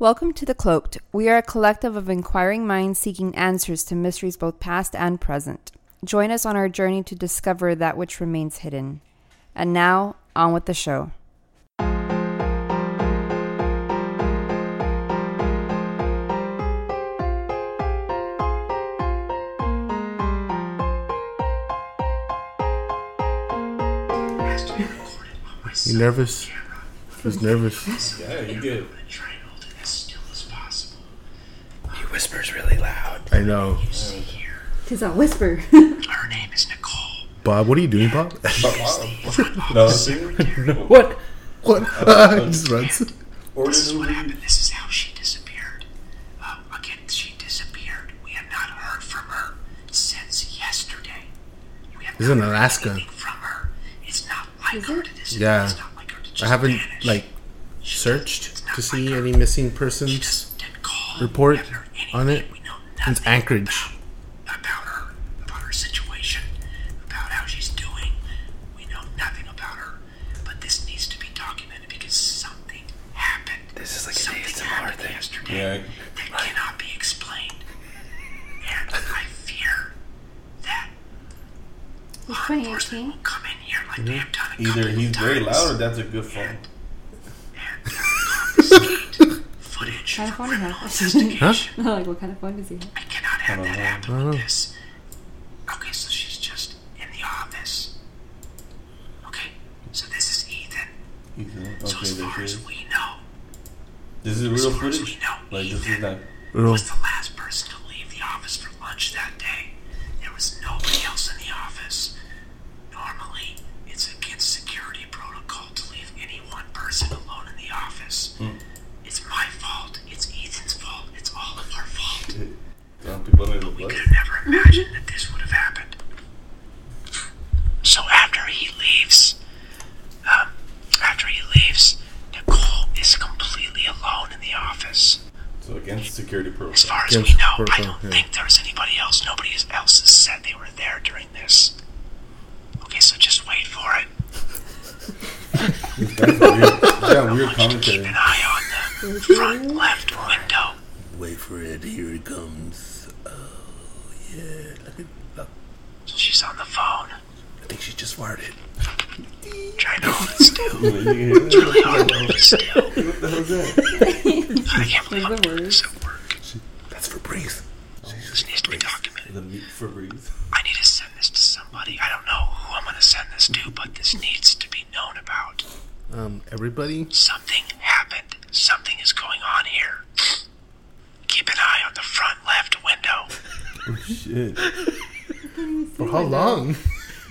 Welcome to The Cloaked. We are a collective of inquiring minds seeking answers to mysteries both past and present. Join us on our journey to discover that which remains hidden. And now, on with the show. You nervous? He's nervous. Yeah, you get. Try and hold it as still as possible. He whispers really loud. I know. See here. Tis a whisper. Her name is Nicole. Bob, what are you doing, Bob? No, what? What? he just runs. This is what happened. This is how she disappeared. Uh, again, she disappeared. We have not heard from her since yesterday. We have This is not in heard Alaska. anything From her, it's not like her to disappear. Yeah. It's not like her to just I haven't vanish. like searched to see like any missing She persons just didn't call. report We haven't heard on it anything. We know since nothing Anchorage. about her, about her situation, about how she's doing. We know nothing about her, but this needs to be documented because something happened. This is like an something ASMR happened thing. yesterday Yeah. that cannot be explained, and I fear that law enforcement will come in here like they mm-hmm. have done a Either couple he's very loud or that's a good phone. and uh, confiscate footage Kind of from phone he criminal has. investigation. like, what kind of phone does he have? I cannot have don't that know. happen I don't with know. this. Okay, so she's just in the office. Okay, so this is Ethan. Ethan. So as far as is. we know, This is real footage. know, Like this is Ethan like. Real. was the last person to leave the office for lunch that day. There was nobody else in the office. Normally, it's against security protocol to leave any one person alone in the office. Hmm. It's my fault. It's Ethan's fault. It's all of our fault. Some people need to We blood. could have never imagined that this would have happened. So after he leaves, um, after he leaves, Nicole is completely alone in the office. So against security As far as we Against know, I don't yeah. think there was anybody else. Nobody else has said they were there during this. Okay, so just wait for it. This guy's a weird. He's Keep an eye on the front left window. Wait for it. Here it comes. Oh yeah. Look at. Look. So she's on the phone, I think she just farted. trying to hold it still. You hear that? Really hard to hold it still. What the hell is that? I can't believe I'm What's the doing word? this at work. That's for breeze. This needs to be documented. The meat for breeze. I need to send this to somebody. I don't know who I'm going to send this to, but this needs to be known about. Um, everybody. Something happened. Something is going on here. Keep an eye on the front left window. Oh shit. For how long?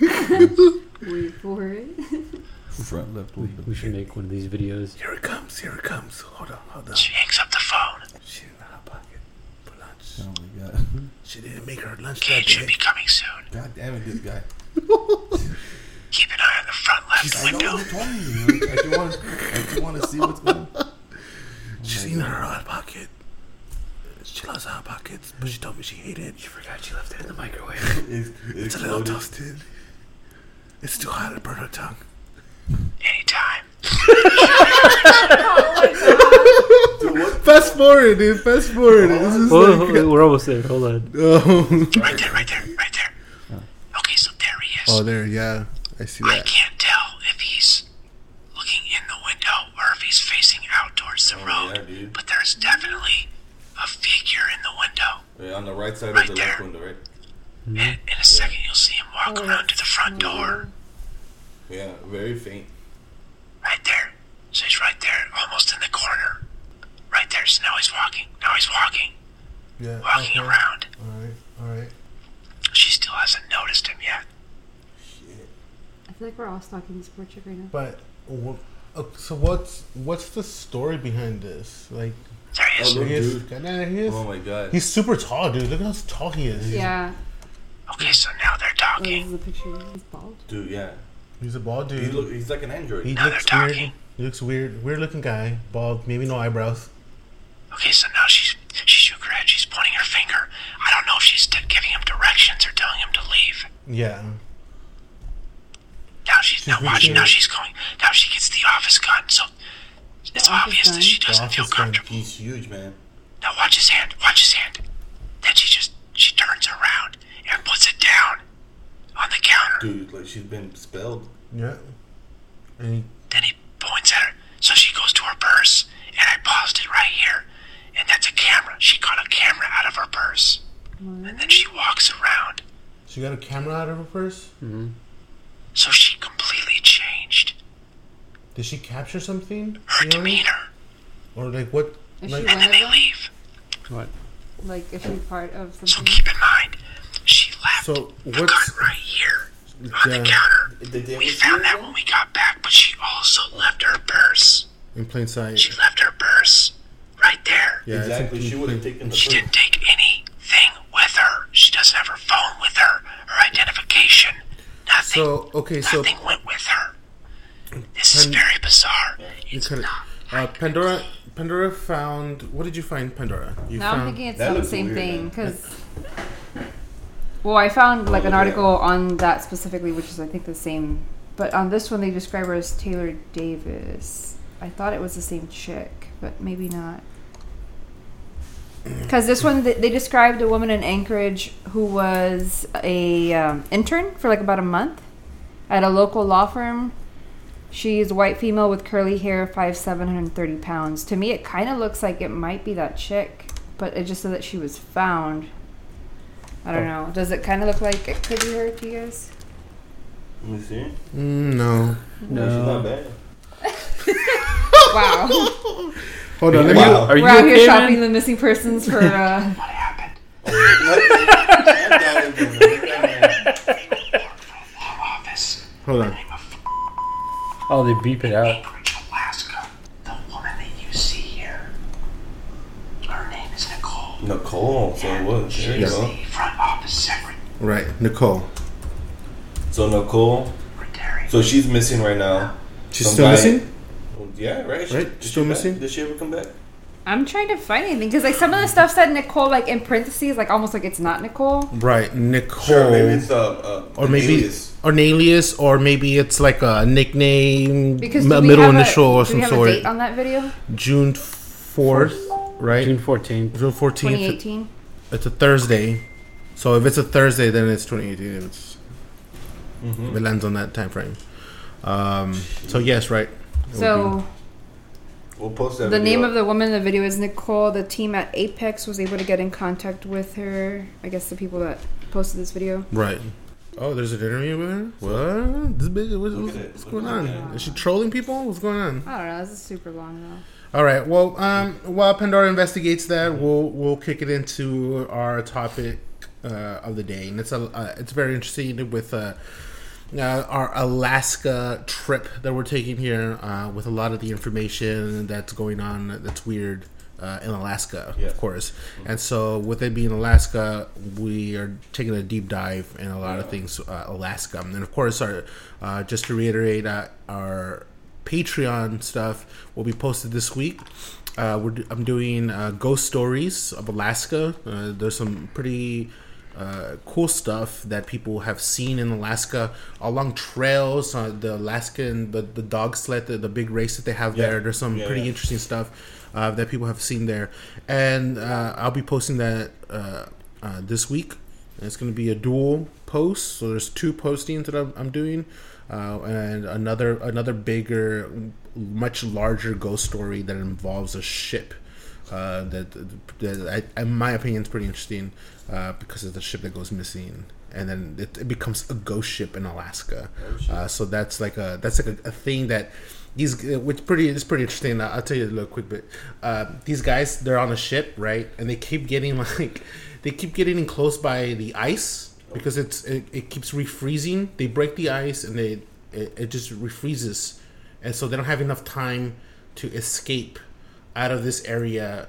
Wait for it. Front left We, window. we should make one of these videos. Here it comes. Here it comes. Hold on. Hold on. She hangs up the phone. She in the hot pocket for lunch. Oh my god. She didn't make her lunch that Kate should be coming soon. God damn it, this guy. Keep an eye on the front left oh, I know window. what told me. I just want. I just want to see what's going. on. She's in her hot pocket. She loves hot pockets, but she told me she hated it. She forgot she left it in the microwave. It's, It's a little toasted. It's too hot to burn her tongue. Anytime. Fast forward, dude. Fast forward. This is Oh, like, we're almost there. Hold on. oh. Right there, right there, right there. Okay, so there he is. oh, there. Yeah, I see I can't tell if he's looking in the window or if he's facing out towards the Oh, road. yeah, dude. But there's definitely a figure in the window. Yeah, on the right side Right of the left window, right? Hmm. In, in a second, you'll see him walk oh, around to the front door. Yeah, very faint. Right there. So he's right there, almost in the corner. Right there. So now he's walking. Now he's walking. Yeah. Walking okay. around. All right. All right. She still hasn't noticed him yet. I feel like we're all stalking this poor chick right now. But wha- uh, so what's what's the story behind this? Like, There he is. Oh, there is. dude. God, he is. Oh my god. He's super tall, dude. Look at how tall he is. Yeah. Okay, so now they're Oh, this talking. is a picture. He's bald. Dude, yeah. He's a bald He dude. look, he's like an android. he Now looks they're weird. talking. He looks weird. Weird looking guy. Bald. Maybe no eyebrows. Okay, so now she's she's shook her head. She's pointing her finger. I don't know if she's giving him directions or telling him to leave. Yeah. Now she's now She's watch. Now she's going. Now she gets the office gun. So It's office obvious guy. that she doesn't feel comfortable. he's huge, man. Now watch his hand. Watch his hand. Then she just she turns around and puts it down on the counter. Dude, like she's been spelled. Yeah. And he, Then he points at her. So she goes to her purse, and I paused it right here. And that's a camera. She got a camera out of her purse. And then she walks around. she got a camera out of her purse. Mm-hmm. So she completely changed Did she capture something? her You know? demeanor. Or like what? Is like, she And then they them? leave. What? Like, is she part of something? So something? keep in mind, she left So a what's gun right here on Yeah. the counter. Did they We found that when we got back, but she also left her purse. in plain sight? She left her purse right there. Yeah, exactly. She would have plain- taken the She purse. didn't take anything with her. She doesn't have her phone with her. Her identification. Nothing. So okay, so nothing went with her. This is very bizarre. It's not. uh, Pandora. Pandora found. What did you find, Pandora? You Now I'm thinking it's That not the same weird, thing because. Well, I found like an article on that specifically, which is I think the same, but on this one they describe her as Taylor Davis. I thought it was the same chick, but maybe not. Because this one, they they described a woman in Anchorage who was a um, intern for like about a month at a local law firm. She's a white female with curly hair, five seven hundred thirty pounds. To me, it kind of looks like it might be that chick, but it just said that she was found. I don't know. Does it kind of look like it could be her to you guys? Let me see. Mm, no. No, she's not bad. Wow, Hold on. Let Wow. Are you we're out here shopping the missing persons for. Uh, What happened? Office. Hold on. Oh, they beep it out. Anchorage, Alaska. The woman that you see here. Her name is Nicole. Nicole. So it was. There you go. the front office secretary. Right, Nicole. So Nicole. So she's missing right now. She's Some still guy- missing. Yeah, right. She- Right, did still she back- missing? Did she ever come back? I'm trying to find anything because like some of the stuff said Nicole like in parentheses, like almost like it's not Nicole. Right, Nicole. Sure. Maybe it's uh, uh or an maybe alias. or an alias, or maybe it's like a nickname, Because m- we middle have a- initial or do some we have sort. a date on that video? June fourth, right? June June 14th. fourteenth. 2018. It's a Thursday, so if it's a Thursday, then it's twenty eighteen. It's Mm-hmm. it lands on that time frame. Um, so yes, right. It would So We'll post that. the video name up. of the woman in the video is Nicole. The team at Apex was able to get in contact with her. I guess the people that posted this video. right. Oh, there's an interview with her. What? This bitch, what's, what's, what's going on? Is she trolling people? What's going on? I don't know. This is super long though. All right. Well, um, while Pandora investigates that, we'll we'll kick it into our topic uh, of the day, and it's a uh, it's very interesting with uh, uh, our Alaska trip that we're taking here, uh, with a lot of the information that's going on that's weird. Uh, in Alaska, Yeah. of course, and so with it being Alaska, we are taking a deep dive in a lot of things uh, Alaska, and of course, our uh, just to reiterate, uh, our Patreon stuff will be posted this week. Uh, we're, I'm doing uh, ghost stories of Alaska. Uh, there's some pretty uh, cool stuff that people have seen in Alaska along trails. Uh, the Alaskan, the, the dog sled, the, the big race that they have Yeah. there. There's some Yeah, pretty yeah. interesting stuff uh, that people have seen there, and uh, I'll be posting that uh, uh, this week. And it's going to be a dual post, so there's two postings that I'm, I'm doing, uh, and another another bigger, much larger ghost story that involves a ship. Uh, that, that I, in my opinion, is pretty interesting uh, because it's a ship that goes missing, and then it, it becomes a ghost ship in Alaska. uh, so that's like a that's like a, a thing that these which pretty it's pretty interesting. I'll tell you a little quick bit. Uh, these guys they're on a ship, right, and they keep getting like they keep getting close by the ice because it's it, it keeps refreezing. They break the ice and they it, it just refreezes, and so they don't have enough time to escape out of this area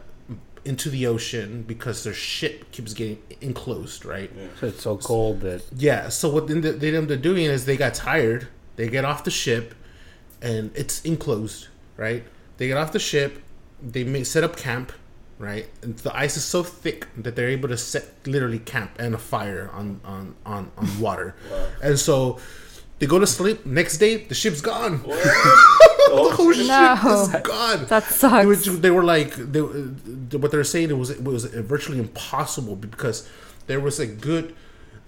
into the ocean because their ship keeps getting enclosed, right? So it's so cold that Yeah. So what they they end up doing is they got tired. They get off the ship, and it's enclosed, right? They get off the ship. They may set up camp, right? And the ice is so thick that they're able to set literally camp and a fire on on on, on water, and so they go to sleep. Next day, the ship's gone. the whole ship No. is gone. That They sucks. were, they were like they, uh, what they were saying it was it was virtually impossible because there was a good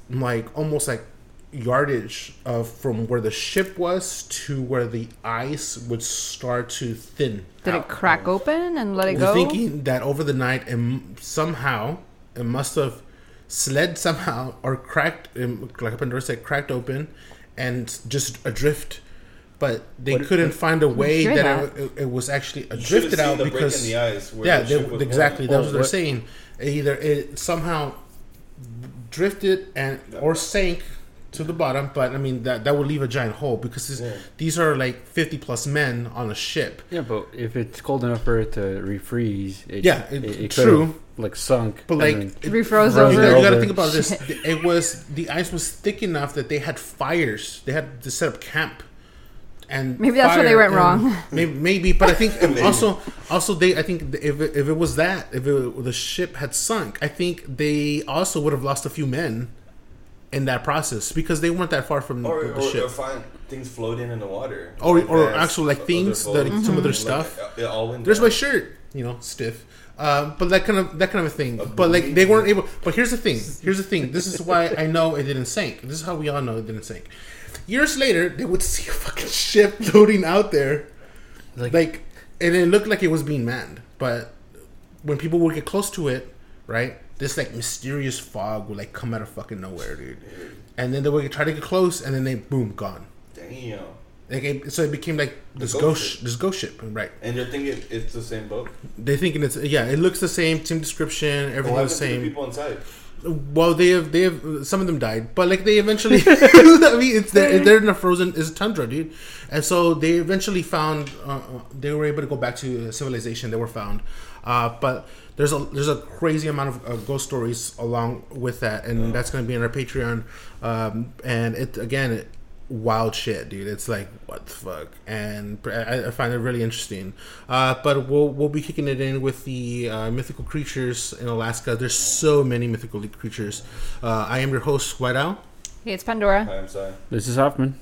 like almost like yardage of from where the ship was to where the ice would start to thin. Did it crack open and let it We're go? thinking that over the night and somehow it must have slid somehow or cracked um, like a Pandora said cracked open and just adrift but they What- couldn't find a way hear that, It, it, it was actually You should have adrifted seen out the break because in the ice where yeah the they, was exactly that's what they're saying either it somehow drifted and or sank to the bottom but i mean that that would leave a giant hole because Yeah. these are like 50 plus men on a ship Yeah, but if it's cold enough for it to refreeze, it, Yeah, it, it- it true. could've, like sunk. But like, then- it- Refroze you, over. gotta, you gotta think about this. It was the ice was thick enough that they had fires. They had to set up camp, and Maybe that's where they went wrong. Maybe, maybe, but I think also, also they. I think if it, if it was that, if it, the ship had sunk, I think they also would have lost a few men in that process because they weren't that far from Or, the or, ship. or find things floating in the water. Or- or Vans, actual, like, things that- boats, some of their stuff. uh, it all went There's down. my shirt, you know, stiff. Um, but that kind of that kind of a thing. But like they weren't able. But here's the thing. Here's the thing. This is why I know it didn't sink. This is how we all know it didn't sink. Years later, they would see a fucking ship floating out there, Like- like, and it looked like it was being manned. But when people would get close to it, right, this like mysterious fog would like come out of fucking nowhere, dude. And then they would try to get close, and then they boom gone. Damn. Like it, so it became like this ghost ghost, ship. this ghost ship, right? And you're thinking it's the same boat? They're thinking it's yeah, it looks the same, same description, What everything the happened to the same. people inside? Well, they have they have some of them died, but like they eventually, I mean, it's they're, they're in a frozen is tundra, dude, and so they eventually found uh, uh, they were able to go back to civilization. They were found, uh, but there's a there's a crazy amount of uh, ghost stories along with that, and that's going to be in our Patreon, um, and it again. It, wild shit, dude. It's like what the fuck, and I, I find it really interesting. Uh, but we'll we'll be kicking it in with the uh, mythical creatures in Alaska. There's so many mythical creatures. Uh, I am your host, White Owl, Hey, it's Pandora. Hi, I'm sorry. this is Hoffman.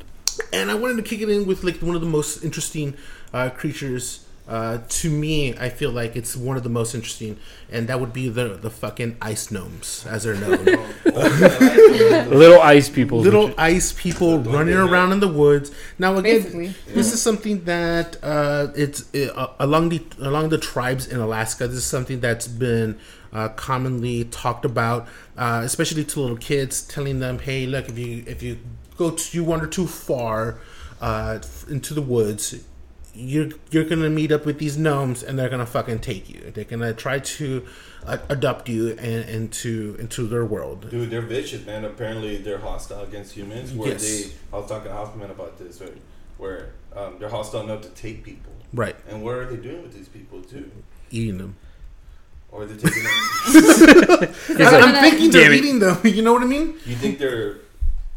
and I wanted to kick it in with like one of the most interesting uh, creatures. Uh, to me, I feel like it's one of the most interesting, and that would be the the fucking ice gnomes, as they're known. Little ice people. little ice people running around in the woods. Now again, Basically. this is something that uh, it's uh, along the along the tribes in Alaska. This is something that's been uh, commonly talked about, uh, especially to little kids, telling them, "Hey, look, if you if you go too wander too far uh, into the woods." You're you're gonna meet up with these gnomes and they're gonna fucking take you. They're gonna try to uh, adopt you in, into into their world. Dude, they're vicious, man. Apparently, they're hostile against humans. Where Yes. they, I was talking to Hoffman about this, right? Where um, they're hostile enough to take people. Right, And what are they doing with these people too? eating them. Or they're they taking them? He's I'm thinking they're eating them. You know what I mean? you think they're?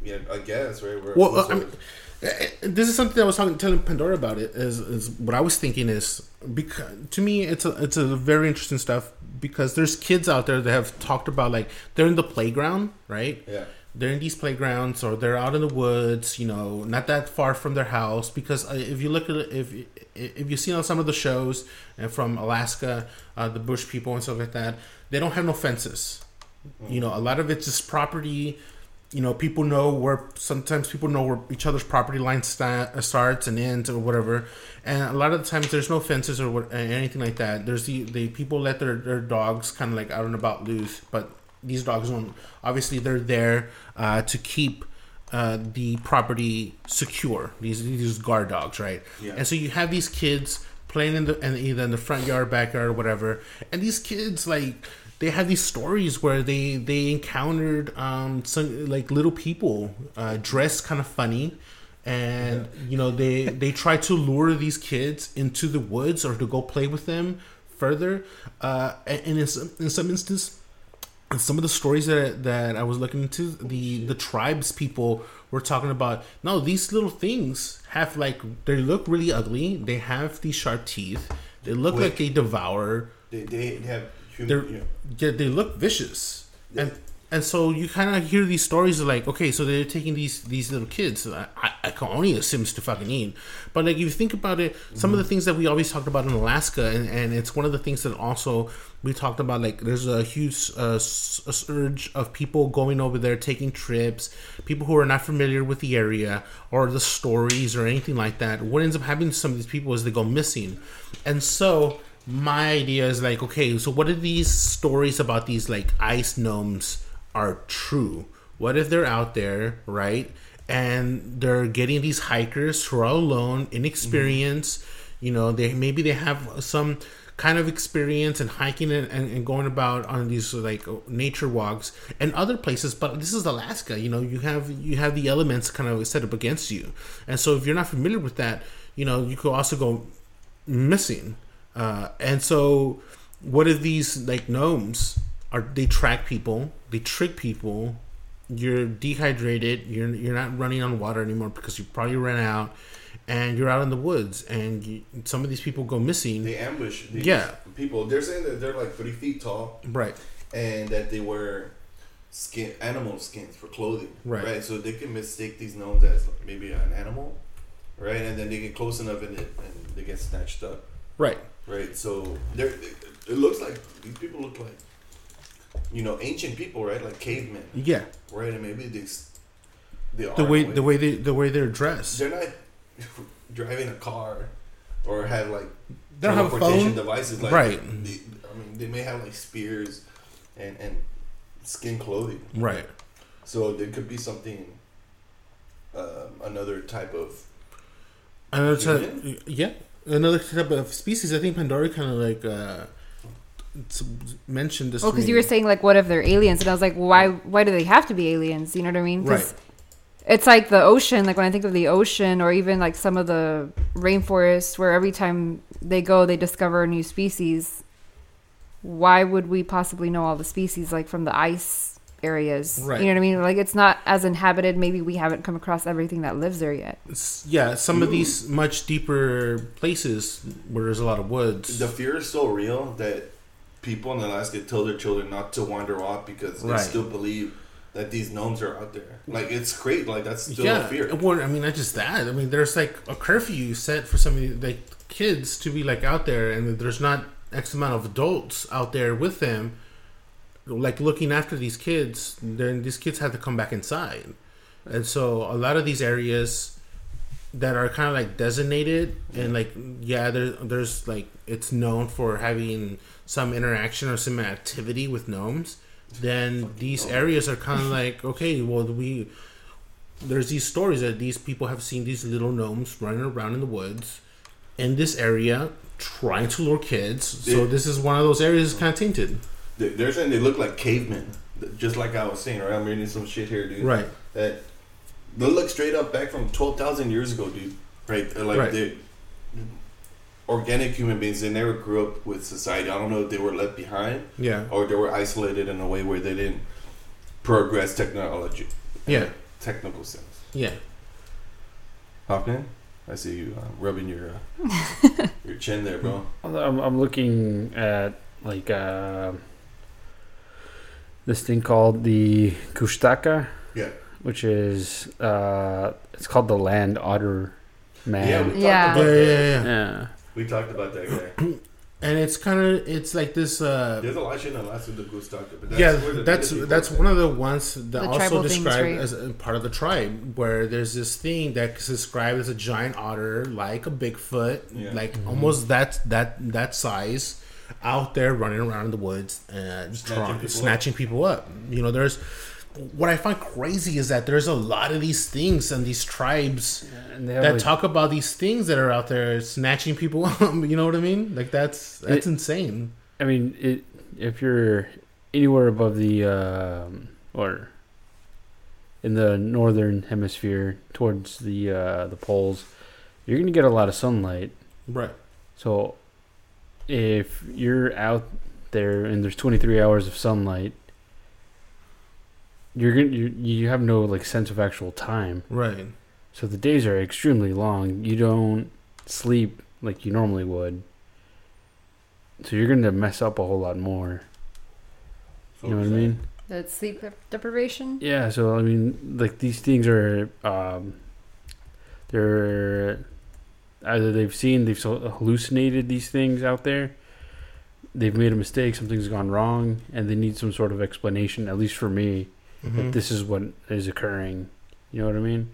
Yeah, I guess right. We're, Well, we're uh, I mean, uh, this is something I was talking telling Pandora about. It is, is what I was thinking is because to me it's a it's a very interesting stuff because there's kids out there that have talked about like they're in the playground, right? yeah. They're in these playgrounds or they're out in the woods, you know, not that far from their house. Because uh, if you look at it, if if you've seen on some of the shows and from Alaska, uh, the bush people and stuff like that, they don't have no fences. You know, a lot of it's just property. You know, people know where. Sometimes people know where each other's property line sta- starts and ends or whatever. And a lot of the times, there's no fences or what, anything like that. There's the the people let their their dogs kind of like out and about loose, but these dogs don't. Obviously, they're there uh, to keep uh, the property secure. These these guard dogs, right? Yeah. And so you have these kids playing in the in either in the front yard, backyard, or whatever. And these kids like they have these stories where they they encountered um some like little people uh, dressed kind of funny. And you know they they try to lure these kids into the woods or to go play with them further. Uh, and in some, in some instance, and some of the stories that that I was looking into, the the tribes people were talking about. No, these little things have like they look really ugly. They have these sharp teeth. They look like they devour. They, they have human. Yeah, they look vicious. And and so you kind of hear these stories of like, okay, so they're taking these these little kids. I, I, I can only assume it's to fucking eat, but like if you think about it, some of the things that we always talked about in Alaska, and, and it's one of the things that also we talked about. Like there's a huge uh, a surge of people going over there, taking trips, people who are not familiar with the area or the stories or anything like that. What ends up happening to some of these people is they go missing, and so my idea is like, okay, so what if these stories about these like ice gnomes are true? What if they're out there, right? And they're getting these hikers who are all alone, inexperienced. Mm-hmm. You know, they maybe they have some kind of experience in hiking and, and, and going about on these like nature walks and other places but this is alaska you know you have you have the elements kind of set up against you and so if you're not familiar with that you know you could also go missing uh, and so what if these like gnomes are they track people they trick people you're dehydrated you're you're not running on water anymore because you probably ran out and you're out in the woods and you, some of these people go missing They ambush these Yeah. people. They're saying that they're like three feet tall right and that they wear skin animal skins for clothing. Right. So they can mistake these gnomes as maybe an animal, right? And then they get close enough and, it, and they get snatched up, right right? So they're, it looks like these people look like, you know, ancient people, right? Like cavemen, yeah right? And maybe they, they are the way in the way they the way they're dressed they're not driving a car or have like they don't have a phone devices like Right. they, I mean they may have like spears and and skin clothing right so there could be something um, another type of another type yeah another type of species i think pandora kind of like uh mentioned this to because you were saying like, what if they're aliens? And I was like, why? Why do they have to be aliens? You know what I mean? Right. It's like the ocean. Like when I think of the ocean, or even like some of the rainforests, where every time they go, they discover a new species. Why would we possibly know all the species like from the ice areas? Right. You know what I mean? Like it's not as inhabited. Maybe we haven't come across everything that lives there yet. S- yeah some of these much deeper places where there's a lot of woods the fear is so real that people in Alaska tell their children not to wander off because they Right. still believe that these gnomes are out there like it's great like that's still yeah a fear well i mean not just that i mean there's like a curfew set for some of the like kids to be like out there and there's not x amount of adults out there with them like looking after these kids then these kids have to come back inside. And so a lot of these areas that are kind of like designated and like yeah there, there's like it's known for having some interaction or some activity with gnomes then these areas are kind of like okay well we there's these stories that these people have seen these little gnomes running around in the woods in this area trying to lure kids. So this is one of those areas that's kind of tainted they're saying they look like cavemen just like I was saying right I'm reading some shit here dude right that they look straight up back from 12,000 years ago, dude. Right? They're like Right. they organic human beings. They never grew up with society. I don't know if they were left behind yeah or they were isolated in a way where they didn't progress technology. yeah Technical sense. yeah Hoffman, I see you uh, rubbing your uh, your chin there, bro. I'm, I'm looking at like uh, this thing called the Kushtaka, Yeah. which is uh, it's called the land otter man. Yeah, we talked Yeah. about yeah yeah, yeah. Yeah. We talked about that guy. and it's kind of it's like this uh There's a lot of shit in Alaska the Kushtaka, but that's yeah, where the that's that's one of the ones that The also tribal things, described right? as part of the tribe, where there's this thing that's described as a giant otter, like a Bigfoot, Yeah. like almost that that that size, out there running around in the woods and Snatching trying- people snatching people up. You know, there's what I find crazy is that there's a lot of these things and these tribes And that like, talk about these things that are out there snatching people up. You know what I mean? Like that's that's It- insane. I mean, it, if you're anywhere above the um, or in the northern hemisphere towards the uh, the poles, you're gonna get a lot of sunlight. Right. So if you're out there and there's 23 hours of sunlight, you're gonna you, you have no like sense of actual time. Right. So the days are extremely long. You don't sleep like you normally would. So you're gonna mess up a whole lot more. You know what I mean? The sleep deprivation. Yeah, so I mean, like these things are, um, they're either they've seen they've hallucinated these things out there, they've made a mistake, something's gone wrong, and they need some sort of explanation. At least for me, Mhm. that this is what is occurring. You know what I mean?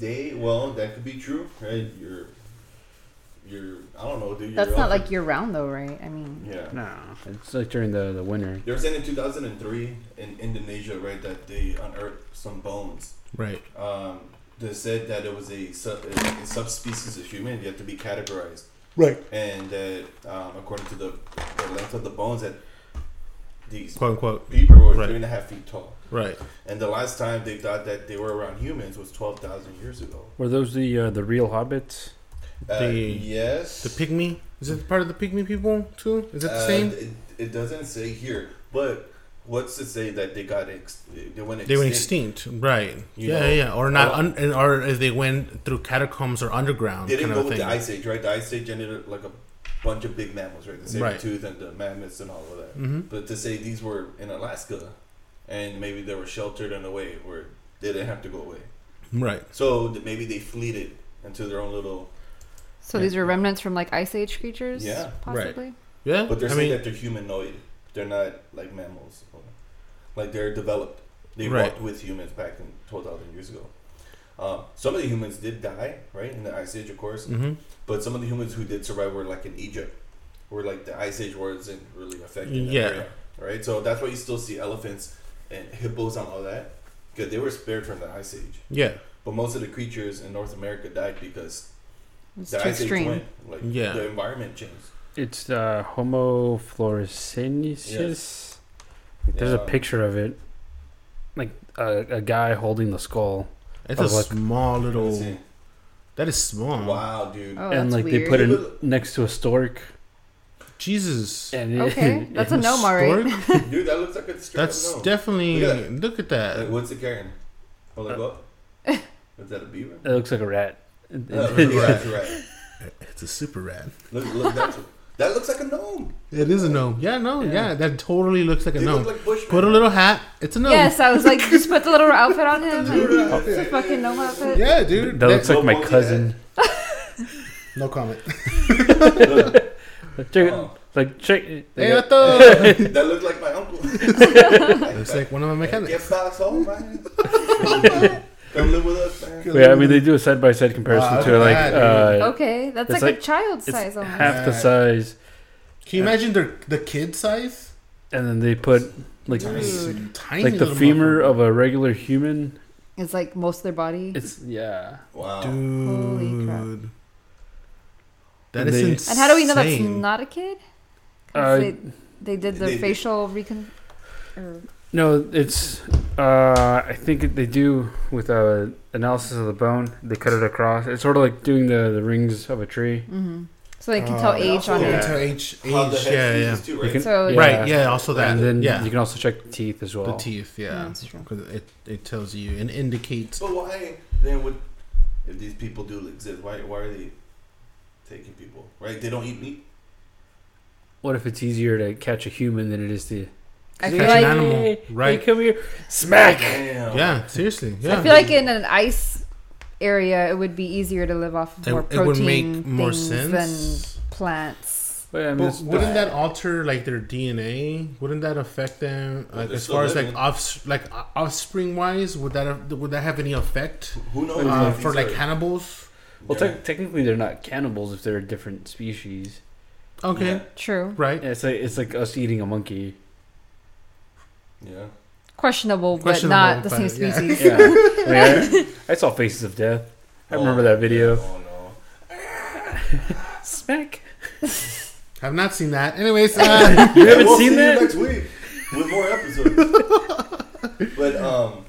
They well, that could be true, right? You're, you're. I don't know, dude. That's not off- like year round though, right? I mean, Yeah. No, it's like during the the winter. They were saying in 2003 in Indonesia, right, that they unearthed some bones. Right. Um, they said that it was a, sub, a subspecies of human yet to be categorized, Right. and that um, according to the, the length of the bones, that these Quote unquote. people were Right. three and a half feet tall. Right. And the last time they thought that they were around humans was 12,000 years ago. Were those the uh, the real hobbits? Uh, The- yes. The pygmy. Is it part of the pygmy people too? Is it the Uh, same? It, it doesn't say here, but what's to say that they got ex- they went extinct? They went extinct, right? You yeah, know, yeah, or not, un, or if they went through catacombs or underground They didn't kind go of with the ice age, right? The ice age ended like a bunch of big mammals, right? The saber Right. tooth and the mammoths and all of that. hmm But to say these were in Alaska, and maybe they were sheltered in a way where they didn't have to go away, Right. so maybe they fleeted into their own little. so these are remnants from like ice age creatures. Yeah. possibly. Yeah. But they're I saying mean, that they're humanoid. They're not like mammals. Like they're developed. They Right. walked with humans back in 12,000 years ago. Um, some of the humans did die, right, in the Ice Age, of course. mhm. But some of the humans who did survive were like in Egypt, where like the Ice Age wasn't really affecting that Yeah. area, right? So that's why you still see elephants and hippos and all that, because they were spared from the Ice Age. yeah, But most of the creatures in North America died because It's the too Ice Age went. Like Yeah. the environment changed. It's uh, Homo floresiensis. Like, there's a picture of it, like a, a guy holding the skull, it's a like- small little. That is small. Wow, dude. Oh, and like weird. they put it next to a stork. Jesus, And it, Okay, that's a gnome, all right. Stork? Dude, that looks like a straight That's gnome. definitely. Look at Look at Like, that. what's it carrying? Hold it up. Is that a beaver? It looks like a rat. Oh, right, right. It's a super rat. Look, look, that's, that looks like a gnome. It is a gnome. Yeah, no, yeah, Yeah. that totally looks like a They gnome. like Bushmen. Put a little hat. It's a gnome. Yes, I was like, just put the little outfit on him. Little. It's a fucking gnome outfit. Yeah, dude. That looks like my cousin. no comment. Look, Check, oh, like check. Hey, they got- that looks like my uncle. looks like one of my mechanics. Get back home, man. Come live with us, man. yeah, I mean they do a side by side comparison Wow, to look like at that, uh, Okay, that's It's like, a like- child's it's size almost. half the Yeah. size, Can you imagine the the kid size? and then they put like Tiny like the little femur motherfucker. of a regular human. It's like most of their body. It's yeah. Wow. Dude. Holy crap. That And is they- insane. and how do we know that's not a kid? 'Cause Uh, they, they did the they- facial recon. Or, No, it's. Uh, I think they do with a analysis of the bone. They cut it across. It's sort of like doing the, the rings of a tree. hmm So they can Uh, tell and age on Yeah, it. Yeah. to age, age, head yeah, yeah. too, right? can- So Yeah. Right, yeah, also that. and then yeah, you can also check teeth as well. the teeth, yeah. Yeah, that's true. 'Cause it, it tells you and indicates. But why then would if these people do exist? Why why are they taking people? Right? They don't eat meat. What if it's easier to catch a human than it is to I Catch feel an like animal, right. Hey, come here, smack. Damn. Yeah, seriously. Yeah. I feel like in an ice area, it would be easier to live off of more it protein would make more things sense. than plants. Well, I mean, But wouldn't that alter like their DNA? Wouldn't that affect them Well, like, as still far as like off like offspring wise? Would that have, would that have any effect Who knows? uh, for like are- cannibals? well, Yeah. te- technically they're not cannibals if they're a different species. Okay, Yeah. True. right. Yeah, It's like it's like us eating a monkey. Yeah. Questionable, but not the but same yeah. species. Yeah, I, mean, I, I saw Faces of Death. I remember Oh, that video. Oh no. Smack. Have not seen that. Anyways, uh, You haven't we'll seen see that? You next week with more episodes. but um,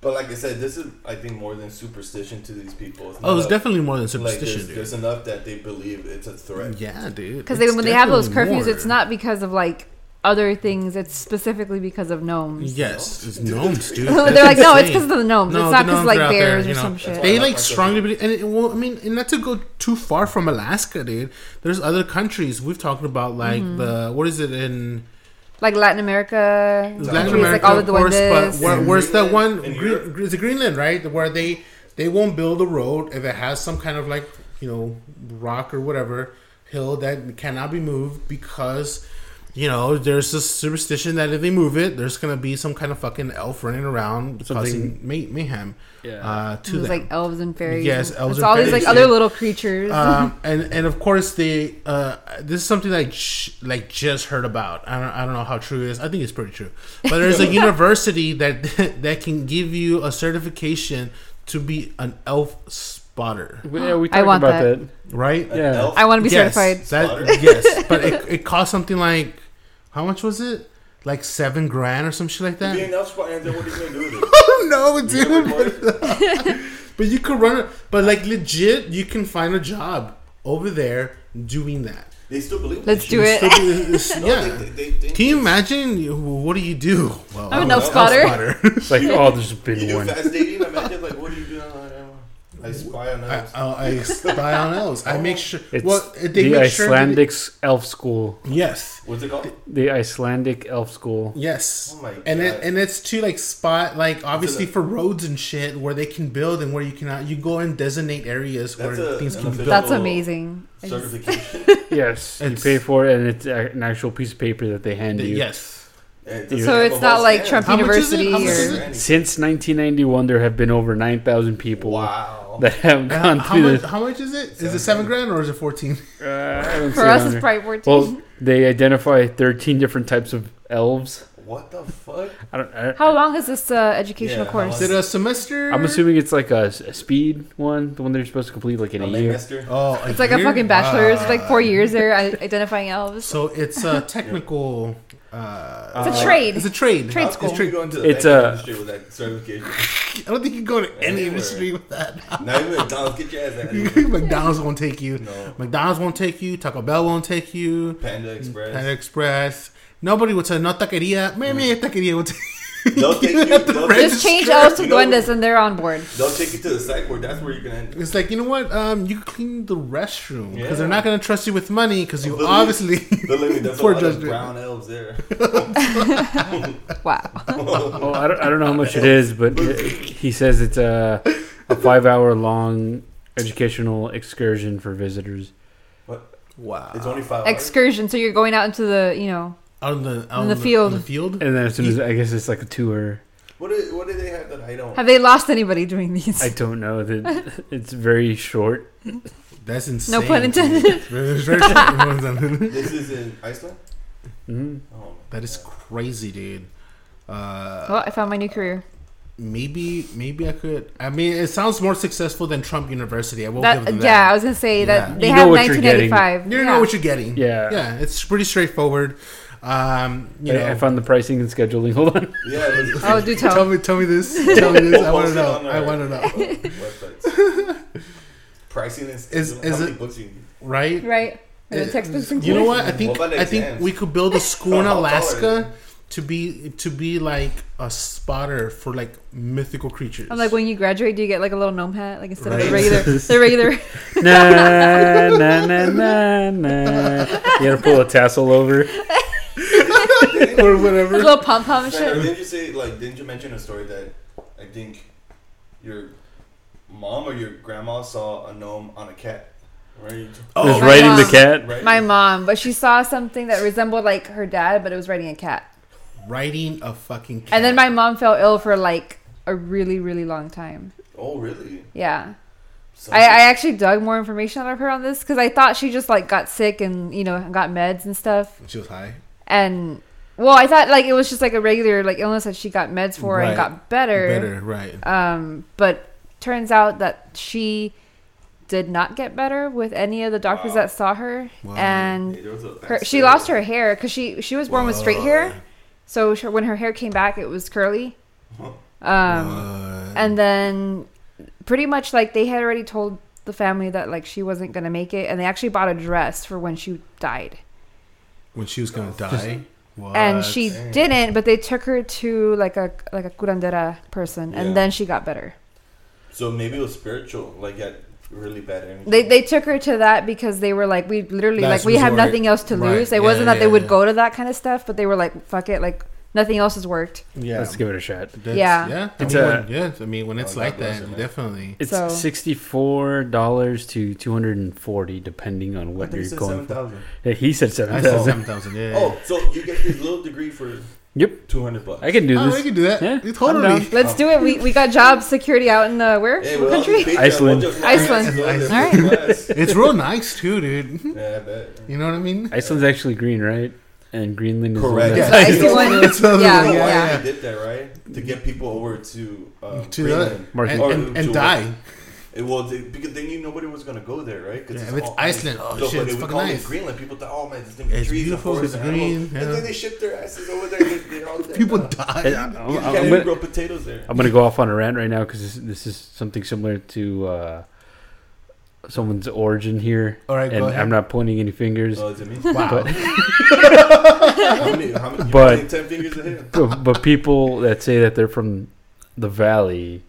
but like I said, this is I think more than superstition to these people. It's oh, it's not- definitely more than like superstition, there's, dude. there's enough that they believe it's a threat. Yeah, dude. Because when they have those curfews, more. it's not because of like other things. It's specifically because of gnomes. Yes, it's gnomes, dude. They're That's like, no, it's because of the gnomes. No, it's not because like are out there, bears you or know. some shit. They like strongly believe, and it, well, I mean, and not to go too far from Alaska, dude. There's other countries we've talked about, like Mm-hmm. the what is it in Like Latin America, Latin countries, America, like all the of course, but where, where's that one? in Green, it's Greenland, right? Where they they won't build a road if it has some kind of like you know rock or whatever hill that cannot be moved because you know there's this superstition that if they move it, there's gonna be some kind of fucking elf running around Something- causing may- mayhem Yeah. uh, to There's them. like elves and fairies. Yes, and- elves it's and all these fairies, like other yeah. little creatures. um, and and of course they uh, this is something that I j- like just heard about. I don't I don't know how true it is. I think it's pretty true. But there's a university that that can give you a certification to be an elf spotter, We- yeah, we I talked want about that. that. right? Yeah. elf? I want to be yes, certified. That, yes, but it, it cost something like how much was it? Like seven grand or some shit like Be that. an elf spot, and then what are you gonna do with it? Oh no, You dude! gonna record? But you could run it. But like legit, you can find a job over there doing that. They still believe. Let's do it. Still do this- No, yeah. they- they- they- Can you imagine? What do you do? Well, I'm an an elf spotter. It's like, oh, there's You been do one. fast dating? Imagine like, what do you do? I spy on elves. I, I spy on elves. I make sure. It's well, they the make sure. that- Icelandic elf school. yes, What's it called? The Icelandic elf school. yes. Oh my God. and it, and it's to like spot like obviously for roads and shit where they can build and where you cannot. You go and designate areas That's where a- things can be built. That's amazing. Certification. Yes, you pay for it, and it's an actual piece of paper that they hand you. Yes. And it So it's not like. Trump How much is it? University or? Since 1991, there have been over 9,000 people Wow. That have gone how, through much, this. how much is it? Is Seven it seven grand or is it fourteen? Uh, I don't see for us it's probably 14. Well, they identify 13 different types of elves. What the fuck? I don't. I, how long is this uh, educational Yeah, how course? Is it a semester? I'm assuming it's like a, a speed one, the one they're supposed to complete like in A a year. master? Oh, It's like a year? fucking bachelor's. It's like four years there i- identifying elves. So it's a technical. Uh, It's a trade. It's a trade. Trade How school. could you go into the It's banking a- industry with that certification? I don't think you can go to any Anywhere. industry with that. Not even McDonald's. Get your ass out of here. McDonald's won't take you. No. McDonald's won't take you. Taco Bell won't take you. Panda Express. Panda Express. Nobody would say no taqueria. Maybe taqueria would take. They'll take you. They'll take, Just change elves to You know- duendes and they're on board. they'll take you to the site where that's where you can end. It's like you know what? Um, you can clean the restroom because Yeah. they're not going to trust you with money because you Believe- obviously. Believe me, there's a Poor lot of judgment. brown elves there. Wow. Oh, I don't, I don't know how much it is, but it, he says it's a, a five hour long educational excursion for visitors. What? Wow. It's only five hours. Excursion. So you're going out into the, you know, out in the out In the field. On the field. And then as soon as I guess it's like a tour. What do, what do they have that I don't? have they lost anybody doing these? I don't know that it's very short. That's insane. No pun intended. It's very- short. No pun. This is in Iceland. Mhm. Oh, that is crazy, dude. Uh, well, I found my new career. maybe maybe I could. I mean, it sounds more successful than Trump University. I will give them That, that. yeah, I was gonna say Yeah. that they You have know what you're getting. 1985. You don't yeah. know what you're getting. Yeah. yeah, it's pretty straightforward. Um, you I, know, I found the pricing and scheduling. Hold on. yeah. it's- Oh, do tell. tell me, tell me this. Tell me this. I We'll want to know. I want to know. websites. Pricing is, Is- how is many it- books you Right? right. And the Uh, textbooks You know what? I think What I think we could build a school in How tall are Alaska to be to be like a spotter for like mythical creatures. I'm like, when you graduate, do you get like a little gnome hat, like instead of Right. the regular, the regular? na na na na na. You gotta pull a tassel over. or whatever. little pom pom shit. didn't you say like? Didn't you mention a story that I think your mom or your grandma saw a gnome on a cat? Right. Oh, Just my riding the cat. Right. My mom, but she saw something that resembled like her dad, but it was riding a cat. Riding a fucking cat. And then my mom fell ill for like a really, really long time. Oh really? Yeah. So- I, I actually dug more information out of her on this because I thought she just like got sick and you know got meds and stuff. she was high. And well, I thought like it was just like a regular like illness that she got meds for Right. and got better. Better, right? Um, but turns out that she did not get better with any of the doctors Wow. that saw her, Wow. and Hey, there was a her, she lost her hair because she she was born with straight hair. So she, when her hair came back, it was curly. Um, What? and then pretty much like they had already told the family that like she wasn't gonna make it, and they actually bought a dress for when she died, when she was gonna die. What? and she Dang. didn't. But they took her to like a like a curandera person, Yeah. and then she got better. So maybe it was spiritual. Like at really bad energy. They they took her to that because they were like we literally Last like we have nothing else to Right. lose. It Yeah, wasn't that yeah, they would yeah. go to that kind of stuff, but they were like fuck it, like nothing else has worked. Yeah. Let's give it a shot. That's- Yeah. Yeah. I It's mean, a- when, yeah. I mean, when it's Oh, like God bless that, it, definitely. It's So- sixty-four dollars to two hundred and forty, depending on I what thought you you're going seven for. Yeah, he said I seven said thousand. seven thousand. Yeah. Oh, so you get this little degree for Yep, two hundred bucks. I can do Oh, this. we can do that. Yeah, Yeah, totally. Let's do it. We we got job security out in the where Hey, well, country? Patreon, Iceland. Iceland. Alright. It's real nice too, dude. Yeah, I bet. You know what I mean? Iceland's actually green, right? And Greenland is Correct. that's- Yeah. icy one. It's another Yeah, one, Yeah, yeah. They did that right to get people over to um, To Greenland. Mark- and, Or and, and to- die. It, well, they, because they knew nobody was gonna go there, right? 'Cause Yeah, if it's all Iceland, ice. oh, so, shit, but it's we fucking call it nice. Greenland, people thought, oh man, there's gonna It's trees, beautiful, forests, it's and animals. And yeah. then they ship their asses over there. They, they're all dead People now. die. And I- I'm, You can't even gonna, grow potatoes there. I'm gonna go off on a rant right now because this, this is something similar to uh, someone's origin here, All right, and go ahead. I'm not pointing any fingers. Oh, is it me? Wow. how many? How many? But- but, ten fingers ahead. but, but people that say that they're from the valley,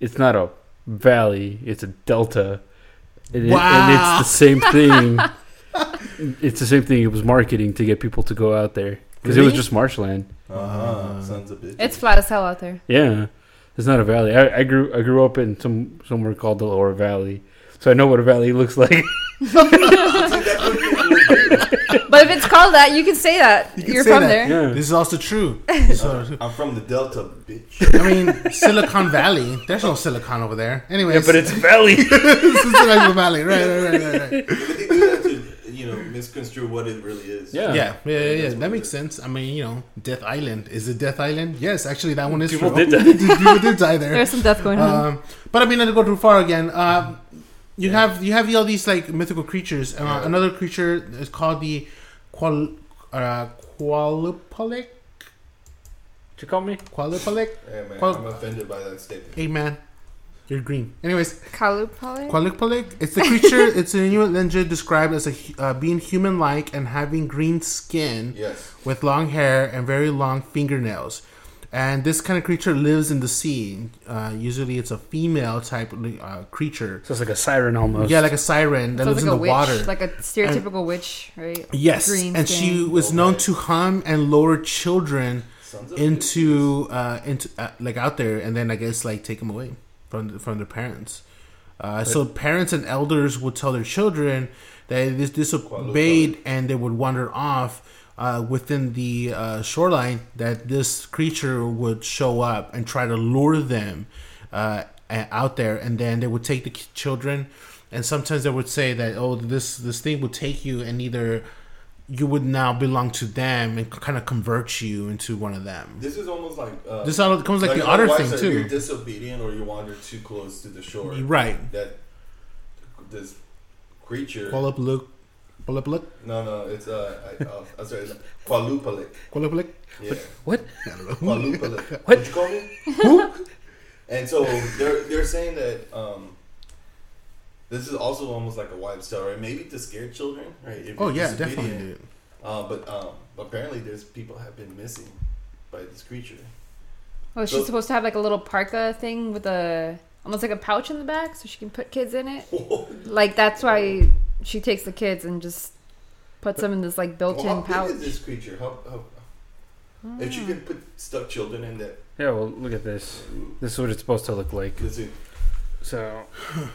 it's not a valley; it's a delta, and, it- and it's the same thing. it's the same thing. It was marketing to get people to go out there because it was just marshland. Uh huh. Sons of bitches. It's flat as hell out there. Yeah, it's not a valley. I, I grew I grew up in some somewhere called the Lower Valley, so I know what a valley looks like. But if it's called that, you can say that. You can You're say from that. there. yeah, This is also true. This is. I'm from the Delta, bitch. I mean, Silicon Valley. There's no silicon over there. Anyways, yeah, but it's valley. this is Silicon Valley. Right, right, right, right, right. But they do that to, you know, misconstrue what it really is. Yeah. Yeah, yeah, yeah, yeah. That makes sense. I mean, you know, Death Island. Is it Death Island? Yes, actually, that one is People true. did die. People did die there. There's some death going on. Um, but I mean, not to go too far again. Um, you have you have all these like mythical creatures. Uh, Yeah. Another creature is called the qual uh, Qalupalik. What you call me? Qalupalik. Yeah, man. Well- I'm offended by that statement. Hey man, you're green. Anyways, Kalupale? Qalupalik. It's the creature. it's an Inuit legend described as a uh, being human-like and having green skin Yes. with long hair and very long fingernails. And this kind of creature lives in the sea. Uh, usually, it's a female type uh, creature. So it's like a siren almost. Yeah, like a siren that Sounds lives like in the witch, water. like a stereotypical witch, right? yes, green and she skin. was known to hum and lure children Sons into uh, into uh, like out there, and then I guess like take them away from the, from their parents. Uh, so parents and elders would tell their children that this disobeyed, and they would wander off uh, within the uh, shoreline. That this creature would show up and try to lure them uh, out there, and then they would take the children. And sometimes they would say that, oh, this this thing would take you, and either you would now belong to them and kind of convert you into one of them. This is almost like uh, This comes like, the other thing that You're too, disobedient or you wander too close to the shore. right? That this creature. Call up, look, pull no, no, it's uh, I, uh I'm sorry, it's Qalupalik. call up, look. Yeah. What? I don't know. Qalupalik. What? What you call me? Who? And so they're they're saying that um, this is also almost like a wives' tale, right? Maybe to scare children, right? If Oh you're yeah, disobedient. definitely, dude. Uh, but um, apparently, there's people have been missing by this creature. Oh, she's So- supposed to have like a little parka thing with a almost like a pouch in the back, so she can put kids in it. Like that's why she takes the kids and just puts them in this like built-in how pouch. big is this creature? How, how, if you could put stuck children in that, Yeah, well, look at this. This is what it's supposed to look like. does it? So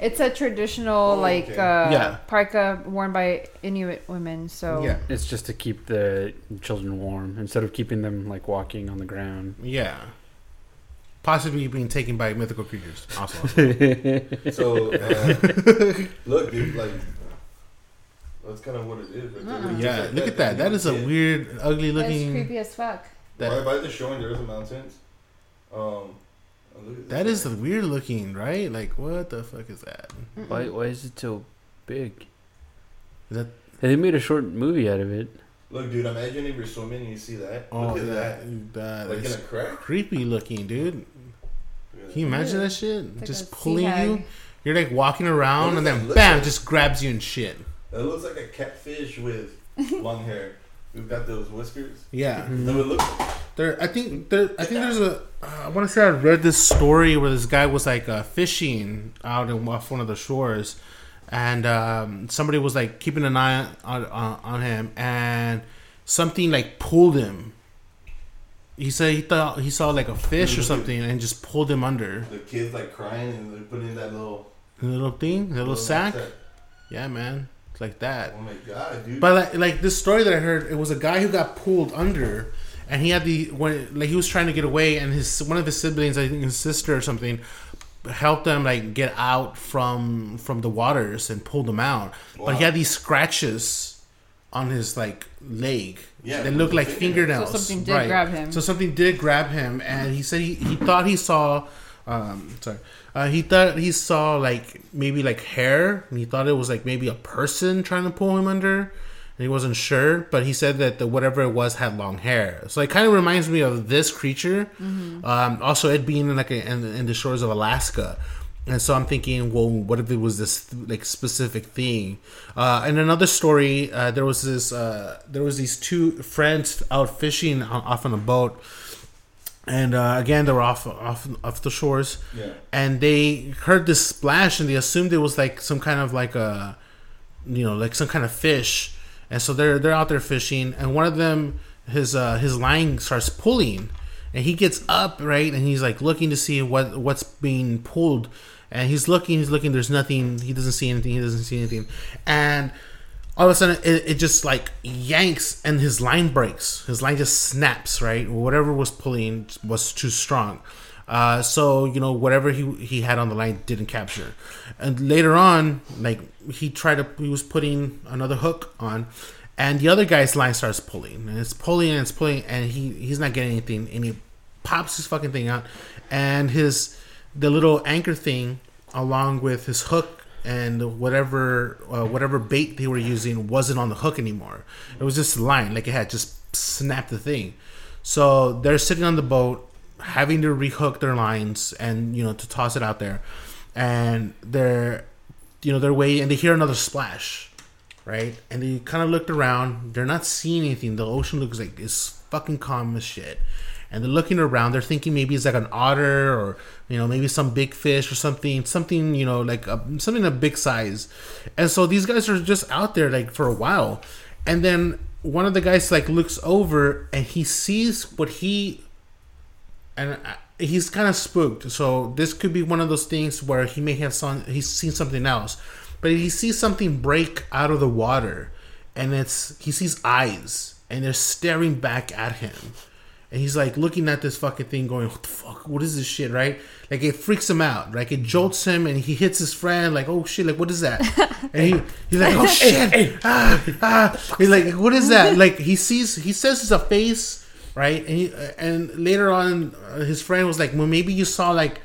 It's a traditional Oh, like okay. uh, Yeah. parka worn by Inuit women. So Yeah, it's just to keep the children warm instead of keeping them like walking on the ground. yeah. Possibly being taken by mythical creatures. Also, So uh, look, dude, like that's kind of what it is. Right there. Uh-uh. Yeah. like Look at that. then That you is a get- weird, ugly that's looking. creepy as fuck. That right by the shore, and there's the mountains. Um, look that this is guy. weird looking, right? Like, what the fuck is that? Why? Why is it so big? Is that they made a short movie out of it. Look, dude, imagine if you're swimming and you see that. oh, look at that, that. that Like in a crack. creepy looking, dude. Can you imagine that shit? It's just a sea pulling you. You're like walking around, and then bam, like? just grabs you and shit. That looks like a catfish with long hair. We've got those whiskers. Yeah, That would look. that's There, I think there. I think there's a. Uh, I want to say I read this story where this guy was like uh, fishing out in off one of the shores, and um, somebody was like keeping an eye on, on on him, and something like pulled him. He said he thought he saw like a fish or something, and just pulled him under The kids like crying and they're putting in that little little thing, the little sack. Yeah, man, it's like that. Oh my god, dude. But like, like this story that I heard, it was a guy who got pulled under, and he had the when like he was trying to get away, and his one of his siblings, I think his sister or something, helped them like get out from from the waters and pull them out. But he had these scratches on his like leg. Yeah, they looked like fingernails. fingernails. So something did grab him. So something did grab him, and he said he, he thought he saw. Um, sorry, uh, he thought he saw like maybe like hair, and he thought it was like maybe a person trying to pull him under, and he wasn't sure. But he said that the whatever it was had long hair, so it kind of reminds me of this creature. Um, also, it being in like a, in, in the shores of Alaska. And so I'm thinking, well, what if it was this like specific thing? Uh, and another story, uh, there was this, uh, there was these two friends out fishing on, off on a boat, and uh, again they were off off off the shores, Yeah. and they heard this splash, and they assumed it was like some kind of like a, you know, like some kind of fish, and so they're they're out there fishing, and one of them his uh, his line starts pulling, and he gets up right, and he's like looking to see what what's being pulled, and he's looking, he's looking. There's nothing. He doesn't see anything. He doesn't see anything, and all of a sudden it, it just like yanks and his line breaks his line just snaps right whatever was pulling was too strong uh, so you know whatever he he had on the line didn't capture and later on like he tried to he was putting another hook on and the other guy's line starts pulling and it's pulling and it's pulling and he he's not getting anything and he pops his fucking thing out and his the little anchor thing along with his hook and whatever uh, whatever bait they were using wasn't on the hook anymore. It was just line, like it had just snapped the thing. So they're sitting on the boat, having to rehook their lines and you know to toss it out there, and they're you know they're waiting and they hear another splash, right? And they kind of looked around. They're not seeing anything. The ocean looks like it's fucking calm as shit. And they're looking around. They're thinking maybe it's like an otter or you know maybe some big fish or something, something you know like a, something of big size. And so these guys are just out there like for a while, and then one of the guys like looks over and he sees what he and uh, he's kind of spooked. So this could be one of those things where he may have seen he's seen something else, but he sees something break out of the water, and it's he sees eyes and they're staring back at him, and he's like looking at this fucking thing, going, "What the fuck? What is this shit?" Right? Like it freaks him out. Like it jolts him, and he hits his friend. Like, "Oh shit! Like what is that?" And he he's like, "Oh shit!" Ah, ah. He's like, "What is that?" Like he sees he says it's a face right? And he, and later on, uh, his friend was like, "Well, maybe you saw like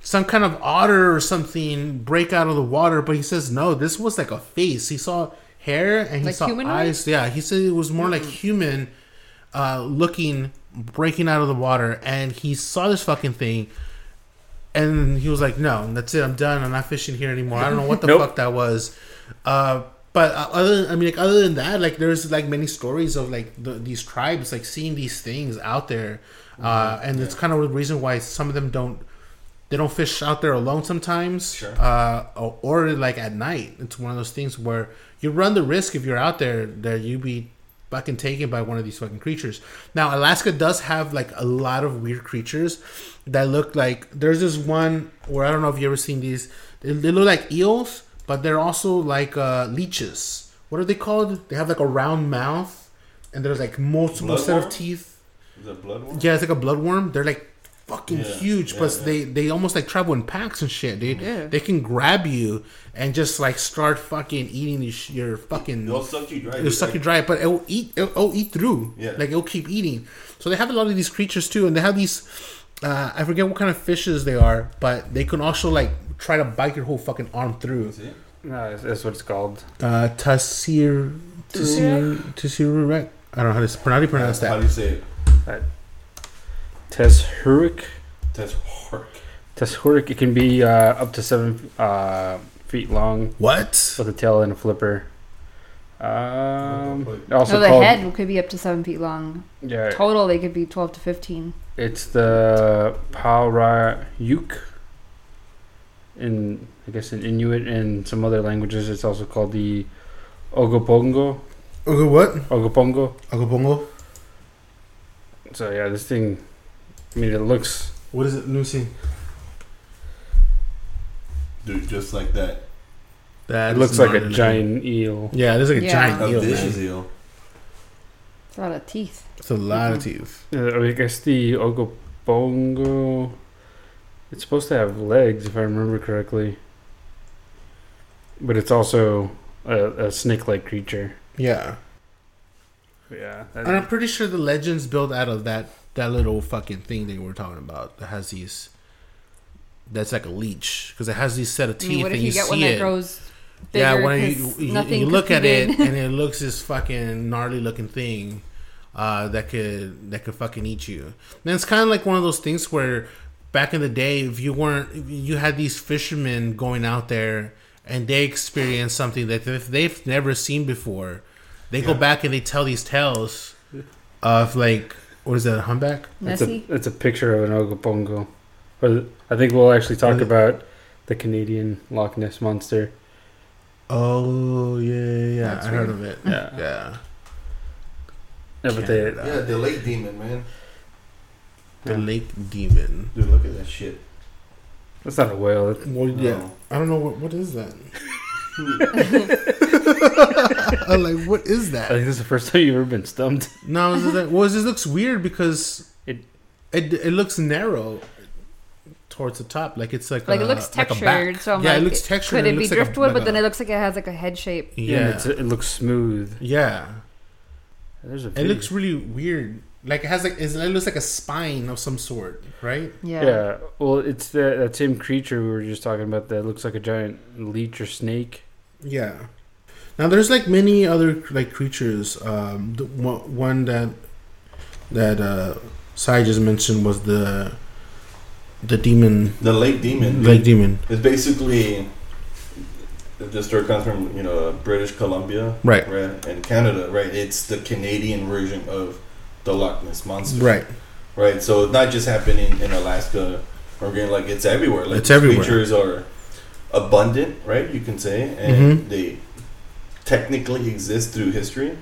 some kind of otter or something break out of the water," but he says no. This was like a face. He saw hair and he Like saw humanoid? eyes. Yeah, he said it was more like human uh, looking, breaking out of the water, and he saw this fucking thing. And he was like, "No, that's it. I'm done. I'm not fishing here anymore. I don't know what the Nope. fuck that was." Uh, but uh, other, I mean, like other than that, like there's like many stories of like the, these tribes like seeing these things out there, uh, and it's kind of the reason why some of them don't they don't fish out there alone sometimes, Sure. uh, or, or like at night. It's one of those things where you run the risk if you're out there that you be fucking taken by one of these fucking creatures. Now, Alaska does have like a lot of weird creatures that look like. There's this one where I don't know if you ever seen these. They, they look like eels, but they're also like uh, leeches. What are they called? They have like a round mouth, and there's like multiple set of teeth. Is that bloodworm? Yeah, it's like a bloodworm. They're like fucking Yeah, huge. yeah, Plus, yeah. they they almost like travel in packs and shit, dude. Yeah. They can grab you and just like start fucking eating your, your fucking. They'll suck you dry. It'll dude. suck you dry, but it'll eat. It'll, it'll eat through. Yeah. like it'll keep eating. So they have a lot of these creatures too, and they have these. Uh, I forget what kind of fishes they are, but they can also like try to bite your whole fucking arm through. See? No, that's, that's what it's called. Uh, Tasir, Tasir, Tasir. I don't know how to pronounce, how do you pronounce How do you say it? Teshuric. That's hork. Teshuric. It can be uh, up to seven uh, feet long What? with a tail and a flipper. Um, also So the called head could be up to seven feet long. yeah, Total, they could be twelve to fifteen. it's the Palraiyuk. In I guess in Inuit and some other languages, it's also called the Ogopongo. Okay, what? Ogopongo. Ogopongo. So yeah, this thing. I mean, it looks. What is it, Lucy? Dude, just like that. That It is looks like a an- giant eel. Yeah, it is like a Yeah. giant A eel. vicious Man. eel. It's a lot of teeth. It's a lot of teeth. Uh, I guess the Ogopongo. It's supposed to have legs, if I remember correctly. But it's also a, a snake-like creature. Yeah, Yeah. and I'm pretty sure the legend's built out of that that little fucking thing that we were talking about that has these. That's like a leech because it has these set of I teeth, mean, what if and you, you, get see one that it. grows bigger? Yeah, when you, 'cause you, you look at it and it looks this fucking gnarly looking thing uh, that could that could fucking eat you. And it's kind of like one of those things where back in the day, if you weren't, if you had these fishermen going out there and they experience something that if they've never seen before, they go back and they tell these tales of like what is that, a humpback? It's a, Nessie. it's a picture of an Ogopongo. Or I think we'll actually talk about the Canadian Loch Ness monster. Oh yeah, yeah, yeah. That's I heard of it. Yeah. Yeah, Yeah, but they, Yeah, the lake demon, man. the Yeah. lake demon. Dude, look at that shit. that's not a whale. That- Well, yeah. No. I don't know what what is that. I'm like, what is that? I think this is the first time you've ever been stumped. No, this is that, well, this looks weird because It- it it, looks narrow towards the top, like it's like Like a, it looks textured, back. so I'm yeah, like, it looks textured. Could and it be looks like a- driftwood? like but a- then it looks like it has like a head shape. Yeah, yeah, it's, it looks smooth. yeah. There's a It looks really weird. Like it has like it looks like a spine of some sort, right? Yeah. Yeah. well, it's the, that same creature we were just talking about that looks like a giant leech or snake. Yeah. Now there's like many other like creatures. Um, the one, one that that uh, Sai just mentioned was the the demon, The lake demon. lake demon. It's basically the story comes from you know British Columbia, Right. right, and Canada, right. It's the Canadian version of the Loch Ness monster, Right. right. So it's not just happening in Alaska or again, like it's everywhere. Like It's everywhere. Creatures are abundant, right? You can say, and Mhm. they technically exist through history,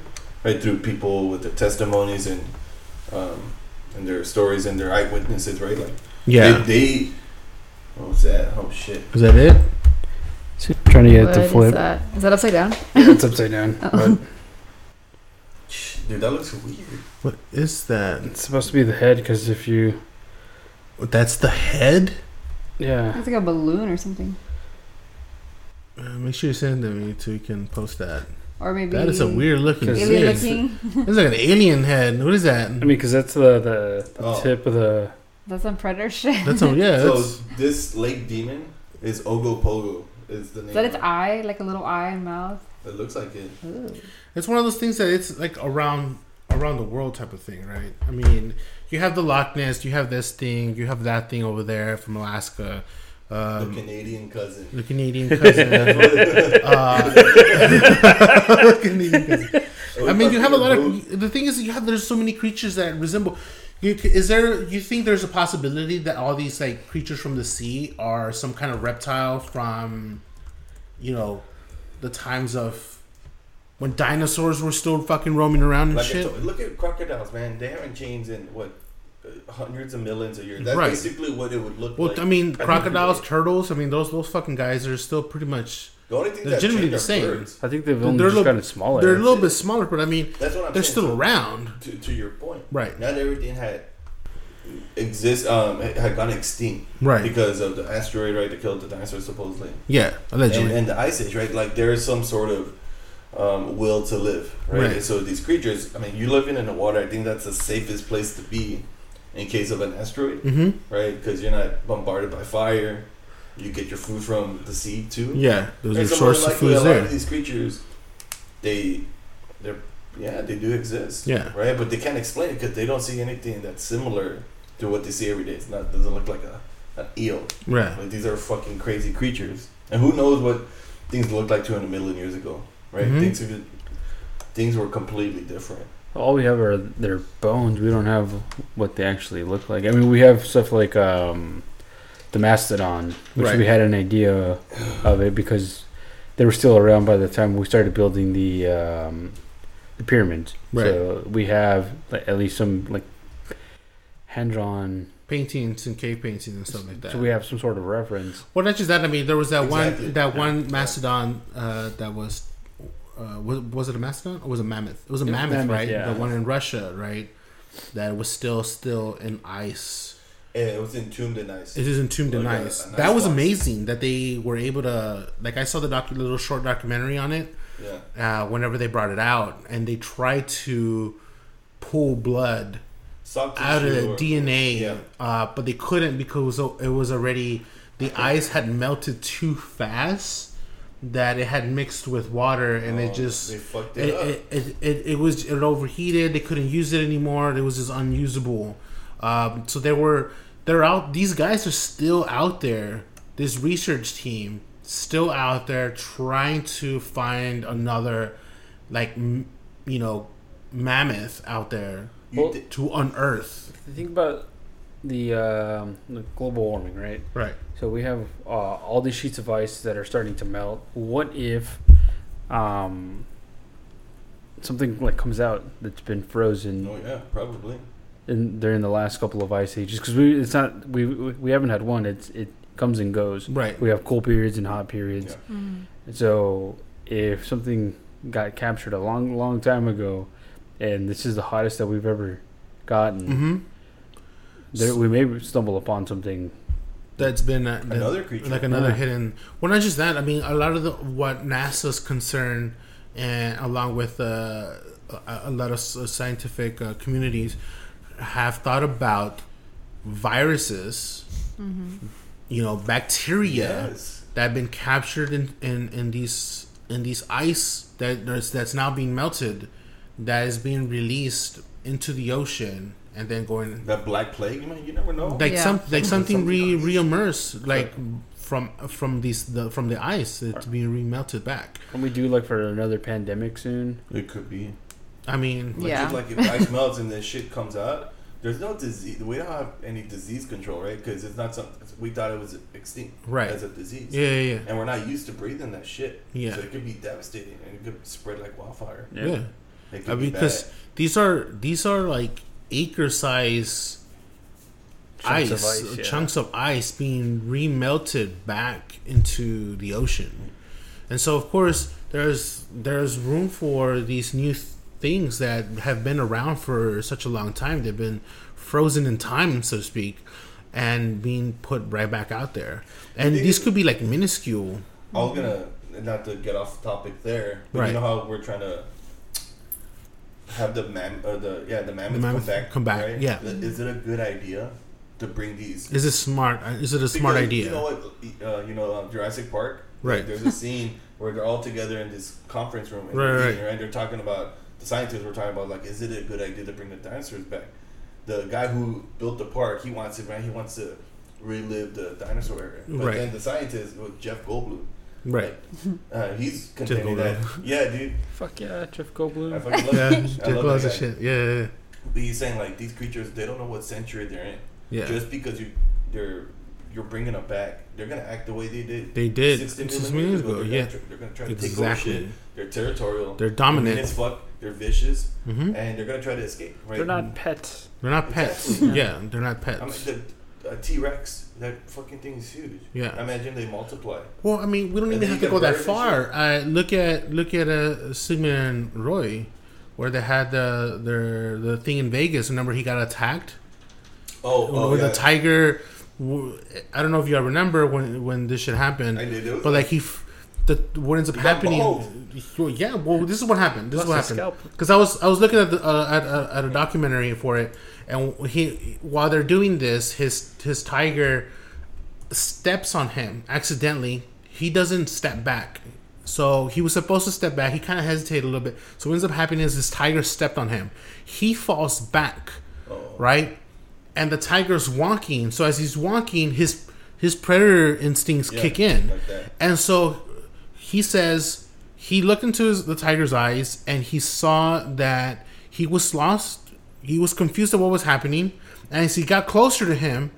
right? Through people with their testimonies and um, and their stories and their eyewitnesses, right? Like Yeah. they, they what was that? Oh shit! Is that it? trying to get What it to is flip. that? Is that upside down? Yeah, it's upside down. Oh. But Dude, that looks weird. What is that? it's supposed to be the head because if you, That's the head. yeah, It's like a balloon or something. Uh, make sure you send it to me so we can post that. Or maybe That is a weird looking alien thing. looking. It's like an alien head. What is that? I mean, because that's the the, the Oh. tip of the. That's some predator shit. That's a, yeah. So That's, this lake demon is Ogopogo. Is the name? Is that its eye? Like a little eye and mouth? It looks like it. Ooh. it's one of those things that it's like around around the world type of thing, right? I mean, you have the Loch Ness, you have this thing, you have that thing over there from Alaska. The Um, Canadian cousin. the Canadian cousin. uh, Canadian cousin. I mean, you have a lot of. The thing is, you have there's so many creatures that resemble. You, is there? You think there's a possibility that all these like creatures from the sea are some kind of reptile from, you know, the times of when dinosaurs were still fucking roaming around and Like shit? look at crocodiles, man. They haven't changed in what hundreds of millions of years. That's Right. basically what it would look like. well, like. I mean, think crocodiles, today. turtles. I mean, those those fucking guys are still pretty much. The only thing they're generally changed the are same. birds. I think they've They're a just little- gotten smaller. They're a little bit smaller, but I mean, That's what I'm they're saying. still So, around. To, to your point, Right. not everything had exist um had gone extinct Right. because of the asteroid right that killed the dinosaurs supposedly Yeah, allegedly. and, and the ice age right like there is some sort of um, will to live right? Right. So these creatures i mean you living in the water i think that's the safest place to be in case of an asteroid mm-hmm. right because you're not bombarded by fire you get your food from the sea too Yeah, those and are source of food a lot there. of these creatures they they're yeah they do exist Yeah. right but they can't explain it because they don't see anything that's similar to what they see every day it's not doesn't look like a an eel Right. like these are fucking crazy creatures and who knows what things looked like 200 million years ago right Mhm. things things were completely different. All we have are their bones. We don't have what they actually look like. I mean, we have stuff like um, the mastodon, which Right. we had an idea of it because they were still around by the time we started building the um, the pyramids. So we have like, at least some like hand drawn. paintings and cave paintings and stuff like that. So we have some sort of reference. Well, not just that. I mean, there was that Exactly. one that Yeah. one mastodon uh, that was uh, was was it a mastodon or was it a mammoth? It was a It was mammoth, mammoth, right? yeah. The one in Russia, right? That was still still in ice. And it was entombed in ice. It is entombed in Like a- ice. a nice that was box. amazing that they were able to. Like I saw the docu- little short documentary on it. Yeah. Uh, whenever they brought it out, and they tried to pull blood Soft out of the or- DNA, Yeah. uh, but they couldn't because it was already the ice had melted too fast that it had mixed with water and Oh, it just they fucked it it, up. it, it, it, it was it overheated. They couldn't use it anymore. It was just unusable. Um, so they were they're out. These guys are still out there. This research team still out there trying to find another like m- you know mammoth out there Well- to unearth. Think about the, um, the global warming, right? Right. So we have uh, all these sheets of ice that are starting to melt. What if um, something like comes out that's been frozen oh yeah, probably. in during the last couple of ice ages? Because we it's not we we we haven't had one. It's it comes and goes. Right. We have cool periods and hot periods. Yeah. And so if something got captured a long long time ago, and this is the hottest that we've ever gotten, Mm-hmm. There, we may stumble upon something. That's been uh, that- Another creature. like another Yeah. hidden. Well, not just that. I mean, a lot of the what NASA's concern, and along with uh, a, a lot of scientific uh, communities, have thought about viruses. You know, bacteria Yes. that have been captured in, in, in these in these ice that there's, that's now being melted, that is being released into the ocean and then going That black plague, man, you never know. like Yeah. some like something Something re else. reimmerse like from from these the from the ice it's being remelted back. Can we do like for another pandemic soon? it could be. I mean, Like, Yeah. just like if ice melts and this shit comes out, there's no disease. We don't have any disease control, right? Because it's not something we thought it was extinct Right. as a disease. yeah, yeah, yeah. And we're not used to breathing that shit. Yeah. So it could be devastating and it could spread like wildfire. yeah. It could I be mean, because bad. these are these are like acre size Chunks ice, of ice, yeah. chunks of ice being remelted back into the ocean, and so of course there's there's room for these new th- things that have been around for such a long time. They've been frozen in time, so to speak, and being put right back out there. And these could be like minuscule. I was gonna not to get off topic there, but Right. you know how we're trying to have the mam or the yeah the mammoth, mammoth come back. come back, right? yeah. Is it a good idea to bring these? Is it smart? uh, Is it a smart Because, idea? You know what? Uh, you know uh, Jurassic Park. Right. Like, there's a scene where they're all together in this conference room, and Right, they're right. right? They're talking about the scientists were talking about like, is it a good idea to bring the dinosaurs back? The guy who built the park, he wants it right. He wants to relive the dinosaur era. But Right. then the scientist, Jeff Goldblum, right. uh, he's contending that Goldblum. yeah, dude, Fuck yeah, Jeff I Goldblum. fucking love Yeah, him. I just love lots that shit. Yeah, yeah, But he's saying like these creatures, they don't know what century they're in. yeah. Just because you they're you're bringing them back, they're gonna act the way they did. They did 60 six million years ago. They're Yeah, gonna, tr- they're gonna try to Exactly. take over shit. They're territorial. they're mean dominant. as fuck. They're vicious, hmm and they're gonna try to escape. Right? They're not pets. They're not pets. Exactly. Yeah, they're not pets. I mean, the a T Rex. That fucking thing is huge. Yeah. Imagine they multiply. Well, I mean, we don't And even have to go that far. I look at look at uh, Sigmund and Roy, where they had the their the thing in Vegas. Remember, he got attacked. Oh, oh where yeah. the tiger. I don't know if you all remember when when this shit happened. I did. But like he, f- the what ends up happening? mauled. Well, yeah, well, this is what happened. This is what happened. Because I was I was looking at the, uh, at, uh, at a documentary for it, and he while they're doing this, his his tiger steps on him accidentally. He doesn't step back. So he was supposed to step back. He kind of hesitated a little bit. So what ends up happening is this tiger stepped on him. He falls back, Oh. right? And the tiger's walking. So as he's walking, his his predator instincts Yeah, kick in. like. And so he says he looked into his, the tiger's eyes and he saw that he was lost. He was confused of what was happening, and as he got closer to him,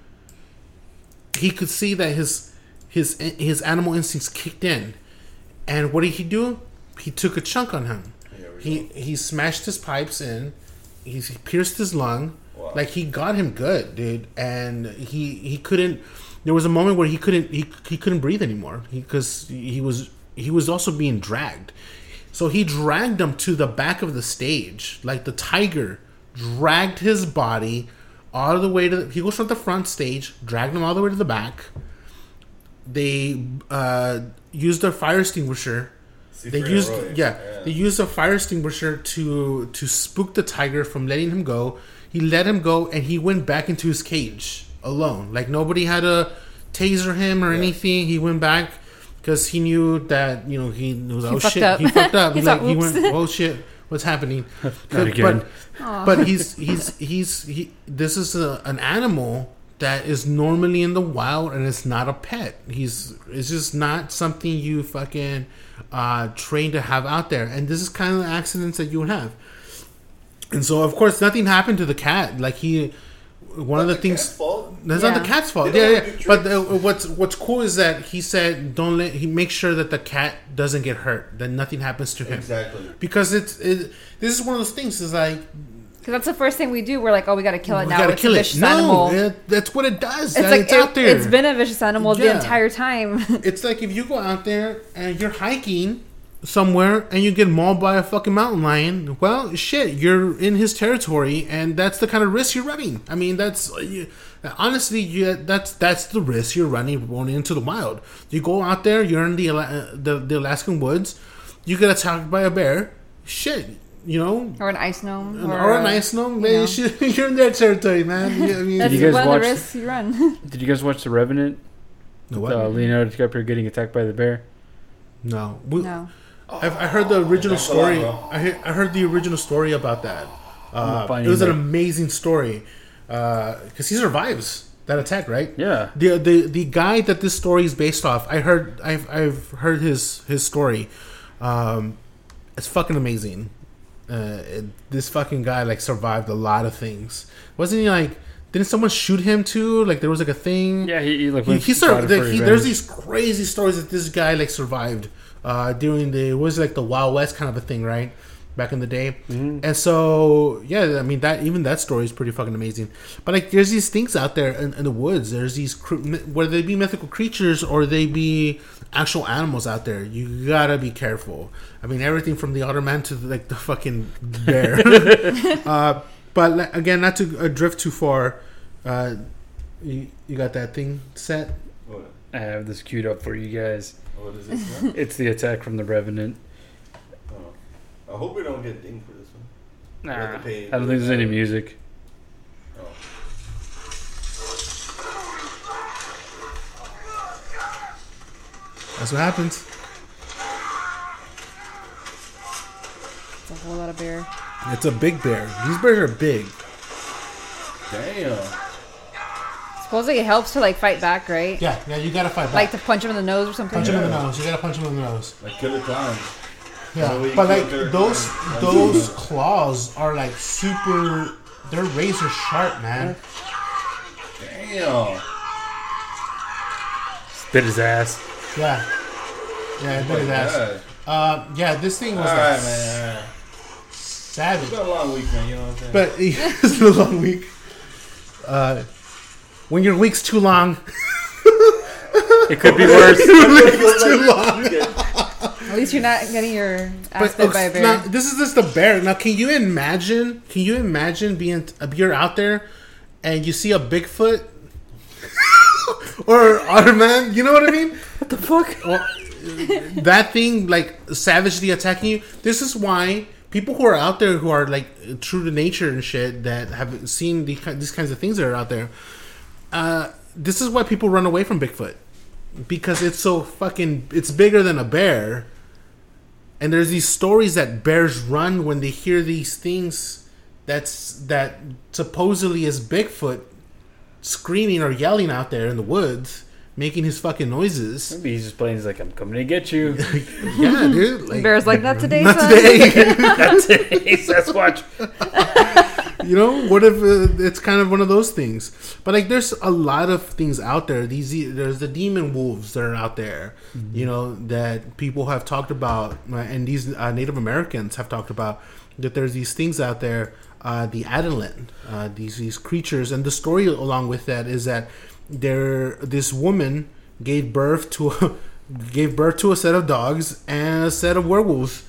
he could see that his his his animal instincts kicked in. And what did he do? He took a chunk on him. He he smashed his pipes in. He pierced his lung. Wow. Like he got him good, dude. And he he couldn't. There was a moment where he couldn't he, he couldn't breathe anymore because he, was he was also being dragged. So he dragged him to the back of the stage, like the tiger dragged his body all the way to. The, he goes from the front stage, dragged him all the way to the back. They uh, used a fire extinguisher they used Roy. yeah, they used a fire extinguisher to to spook the tiger from letting him go. He let him go, and he went back into his cage alone. Like nobody had to taser him or anything. He went back because he knew that you know he was oh shit up. he fucked up. He's like like, he "Oops." went oh shit what's happening? Not again. But, but he's he's he's he. This is a, an animal that is normally in the wild and it's not a pet. He's it's just not something you fucking uh, train to have out there. And this is kind of the accidents that you would have. And so of course nothing happened to the cat. Like he, one of the, The things. cat's fault? That's not the cat's fault. They Yeah, yeah. But uh, what's what's cool is that he said don't let he make sure that the cat doesn't get hurt. That nothing happens to him. Exactly. Because it's it, this is one of those things. Is like Because that's the first thing we do. We're like, oh, we got to kill it we now. gotta It's kill a it. vicious No, animal. it- that's what it does. It's That like it's it, out there. has been a vicious animal the entire time. It's like if you go out there and you're hiking somewhere and you get mauled by a fucking mountain lion. Well, shit, you're in his territory, and that's the kind of risk you're running. I mean, that's you, honestly, you, that's that's the risk you're running going into the wild. You go out there, you're in the the, the Alaskan woods, you get attacked by a bear. Shit, you know. or an ice gnome. Or, Or, a nice no, You know. You're in their territory, man. I mean, That's you guys one of watch- the risks you run. Did you guys watch The Revenant? No, what? Uh, Leonardo DiCaprio getting attacked by the bear. no. We- no. I've, I heard the original That's lot, story. I heard, I heard the original story about that. Uh, it was an amazing story because he survives that attack, right? Yeah. The, the the guy that this story is based off, I heard I've, I've heard his his story. Um, it's fucking amazing. Uh, it- this fucking guy like survived a lot of things. Wasn't he like? Didn't someone shoot him too? Like there was like a thing. Yeah, he, he like He, went he got survived. it he, there's these crazy stories that this guy like survived uh, during the what was like the Wild West kind of a thing, right? Back in the day, Mm-hmm. and so yeah, I mean that even that story is pretty fucking amazing. But like, there's these things out there in, in the woods. There's these cr- whether they be mythical creatures or they be actual animals out there. You gotta be careful. I mean, everything from the otter man to like the fucking bear. uh, but like, again, not to uh, drift too far. Uh, you, you got that thing set? I have this queued up for you guys. Oh, what is this? man? It's the attack from the Revenant. oh. I hope we don't get dinged for this one. Nah, I don't think there's any music. Oh. That's what happens. It's a whole lot of bear. It's a big bear. These bears are big. Damn. Supposedly it helps to like fight back, right? Yeah, yeah, you gotta fight back. Like to punch him in the nose or something. punch him in the nose. You gotta punch him in the nose. Like killer clowns. Yeah, the way you but like those their- those claws are like super. They're razor sharp, man. Damn. Spit his ass. Yeah, yeah, it bit his ass. Uh, yeah, this thing was All like right, man. All right. savage. It's been a long week, man. You know what I'm saying? But it's been a long week. Uh, when your week's too long, It could be worse. it's too long. At least you're not getting your ass But bit by a bear. now, this is just the bear. Now, can you imagine? Can you imagine being you're out there and you see a Bigfoot or Otterman? You know what I mean? what the fuck? Uh, that thing like savagely attacking you. This is why people who are out there who are like true to nature and shit that have seen these kinds of things that are out there. Uh, this is why people run away from Bigfoot because it's so fucking. It's bigger than a bear, and there's these stories that bears run when they hear these things. That's that supposedly is Bigfoot screaming or yelling out there in the woods. making his fucking noises. Maybe he's just playing. He's like, I'm coming to get you. yeah, dude. Like, Bear's like, not today, not son. today. That's it. Hey, Sasquatch. you know, what if uh, it's kind of one of those things? But like, there's a lot of things out there. These there's the demon wolves that are out there. You know that people have talked about, and these uh, Native Americans have talked about that. There's these things out there, uh, the Adelan, uh, these these creatures, and the story along with that is that there this woman gave birth to a, gave birth to a set of dogs and a set of werewolves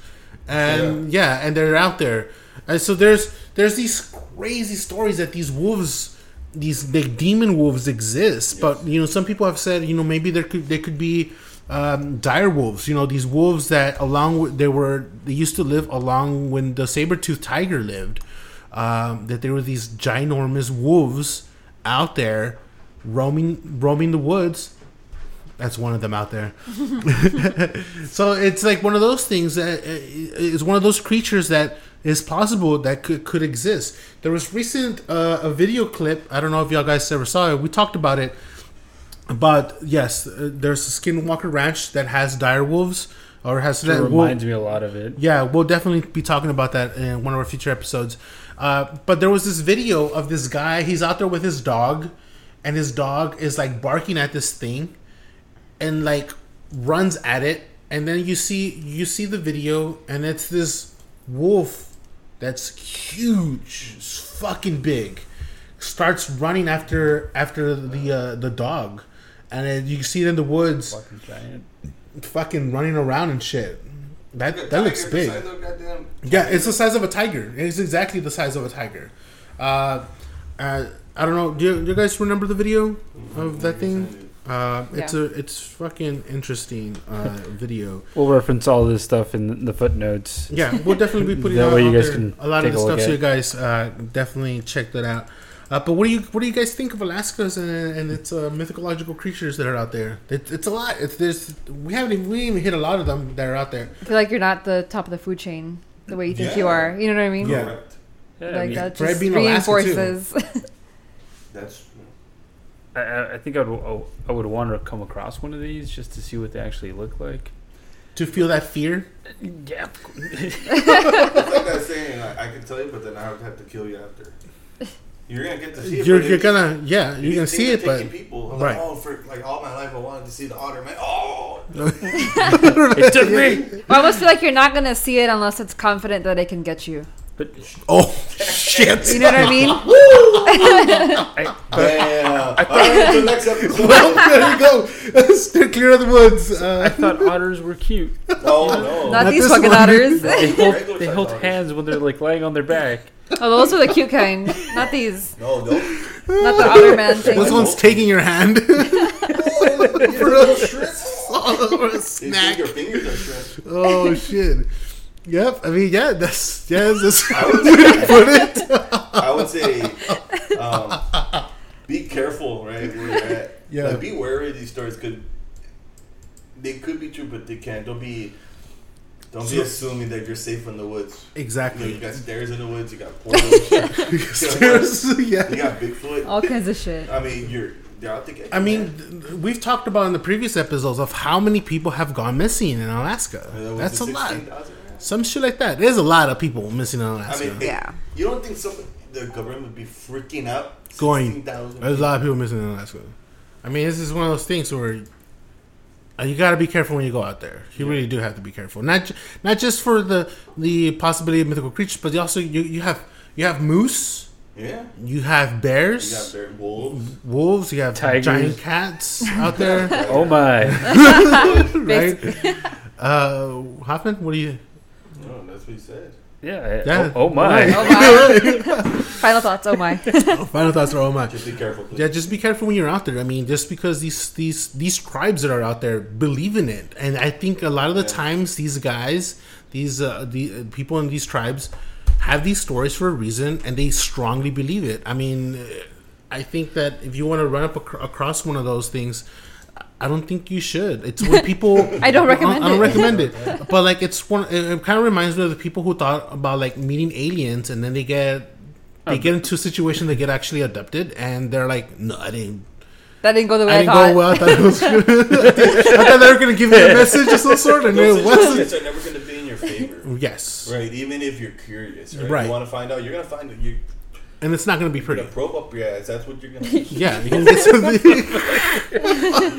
and yeah. and they're out there. And so there's there's these crazy stories that these wolves these big demon wolves exist. But you know some people have said you know maybe there could they could be um, dire wolves you know these wolves that along with they were they used to live along when the saber-toothed tiger lived. Um, that there were these ginormous wolves out there roaming roaming the woods that's one of them out there so it's like one of those things that uh, one of those creatures that is possible that could, could exist. There was recent uh, a video clip. I don't know if y'all guys ever saw it. We talked about it. But yes, uh, there's a Skinwalker Ranch that has dire wolves or has It that reminds me a lot of it. yeah, we'll definitely be talking about that in one of our future episodes. Uh, but there was this video of this guy. He's out there with his dog, and his dog is like barking at this thing, and like runs at it. And then you see you see the video, and it's this wolf that's huge, it's fucking big, starts running after after the uh, the dog, and then you see it in the woods, Fucking giant. fucking running around and shit. That Look at that looks big. beside the goddamn- Yeah, it's the size of a tiger. It's exactly the size of a tiger. Uh, uh, I don't know. Do you, do you guys remember the video of that thing? Uh, it's Yeah. a it's fucking interesting uh, video. We'll reference all this stuff in the footnotes. Yeah, we'll definitely be putting That out, way you guys there can a lot of the stuff, so you guys uh, definitely check that out. Uh, but what do you what do you guys think of Alaska's and, and its uh, mythological creatures that are out there? It, it's a lot. It's there's we haven't even, we even hit a lot of them that are out there. I feel like you're not the top of the food chain the way you think you are. You know what I mean? Yeah. Correct. Yeah, I, Like mean, that just being Alaska, too. reinforces. That's I- I, I think I would I would want to come across one of these just to see what they actually look like. To feel that fear, Yeah. It's like that saying, like, I can tell you, but then I would have to kill you after. You're gonna get to see it. you're, but you're gonna yeah you're these gonna things see it, but people. I'm right. like, oh, for like all my life, I wanted to see the otter, man. Oh, it took me. I almost feel like you're not gonna see it unless it's confident that it can get you. But oh shit. You know what I mean? I, damn! All right, until next episode. well, there you go. Steer clear of the woods. I Uh, thought otters were cute. Oh no! Not, Not these fucking one. otters. They hold they hold hands when they're like laying on their back. oh, those are the cute kind. Not these. No, no. Not the otter man thing. this one's taking your hand for Oh, a, shrimp. for a You think snack. your fingers are shrimp. Oh shit. Yep. I mean, yeah. That's yeah. That's I would way to put it. I would say um, be careful, right? Where you're at. Yeah. Like, be wary. of These stories could they could be true, but they can't. Don't be. Don't be assuming that you're safe in the woods. You, know, Exactly. you got stairs in the woods. You got portals. you Seriously, yeah. You got Bigfoot. All kinds of shit. I mean, you're. They're out. I mean, th- we've talked about in the previous episodes of how many people have gone missing in Alaska. That's a it lot. 16,000? Some shit like that. There's a lot of people missing in I Alaska. mean, Yeah. You don't think some the government would be freaking out? Going. 16,000 There's a lot of people missing in Alaska. I mean, this is one of those things where uh, you got to be careful when you go out there. You really do have to be careful. Not ju- not just for the the possibility of mythical creatures, but you also you, you have you have moose, Yeah. you have bears. You got bears, wolves. wolves, you have Tigers. giant cats out there, Oh my! right? Uh, Hoffman, what do you? No, that's what he said. Yeah. Yeah. Oh, oh my! Oh my. Final thoughts. Oh my. Final thoughts are all mine. Just be careful, please. Yeah, just be careful when you're out there. I mean, just because these these these tribes that are out there believe in it, and I think a lot of the Yeah. times these guys, these uh, the uh, people in these tribes, have these stories for a reason, and they strongly believe it. I mean, uh, I think that if you want to run up ac- across one of those things. I don't think you should. It's when people. I don't recommend I don't it. recommend it. But like, it's one. It, it kind of reminds me of the people who thought about like meeting aliens, and then they get they um, get into a situation they get actually abducted, and they're like, "No, I didn't. That didn't go the way I I, didn't thought. go well. I thought it was. good. I thought they were going to give me a message of some sort, and Those it wasn't. suggestions are never going to be in your favor. Yes, Right, even if you're curious, right? Right. You want to find out, you're gonna find it. You're and it's not going to be pretty. probe up your ass. That's what you're gonna. Yeah, you can get something.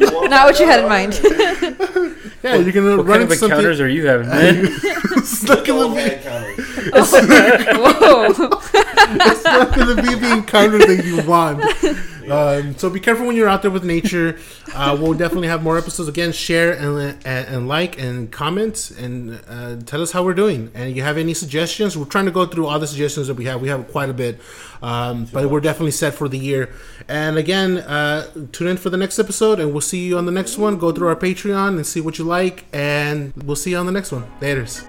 You Not what you had in mind. alright. Yeah, you're going to What run kind of into something. encounters are you having, man? It's not Look gonna be. head counters. Whoa. It's not going to be the encounter that you want. Um, so be careful when you're out there with nature. Uh, we'll definitely have more episodes. Again, share and, and, and like and comment and uh, tell us how we're doing. And you have any suggestions? We're trying to go through all the suggestions that we have. We have quite a bit, um, but we're definitely set for the year. And again, uh, tune in for the next episode, and we'll see you on the next one. Go through our Patreon and see what you like, and we'll see you on the next one. Later's.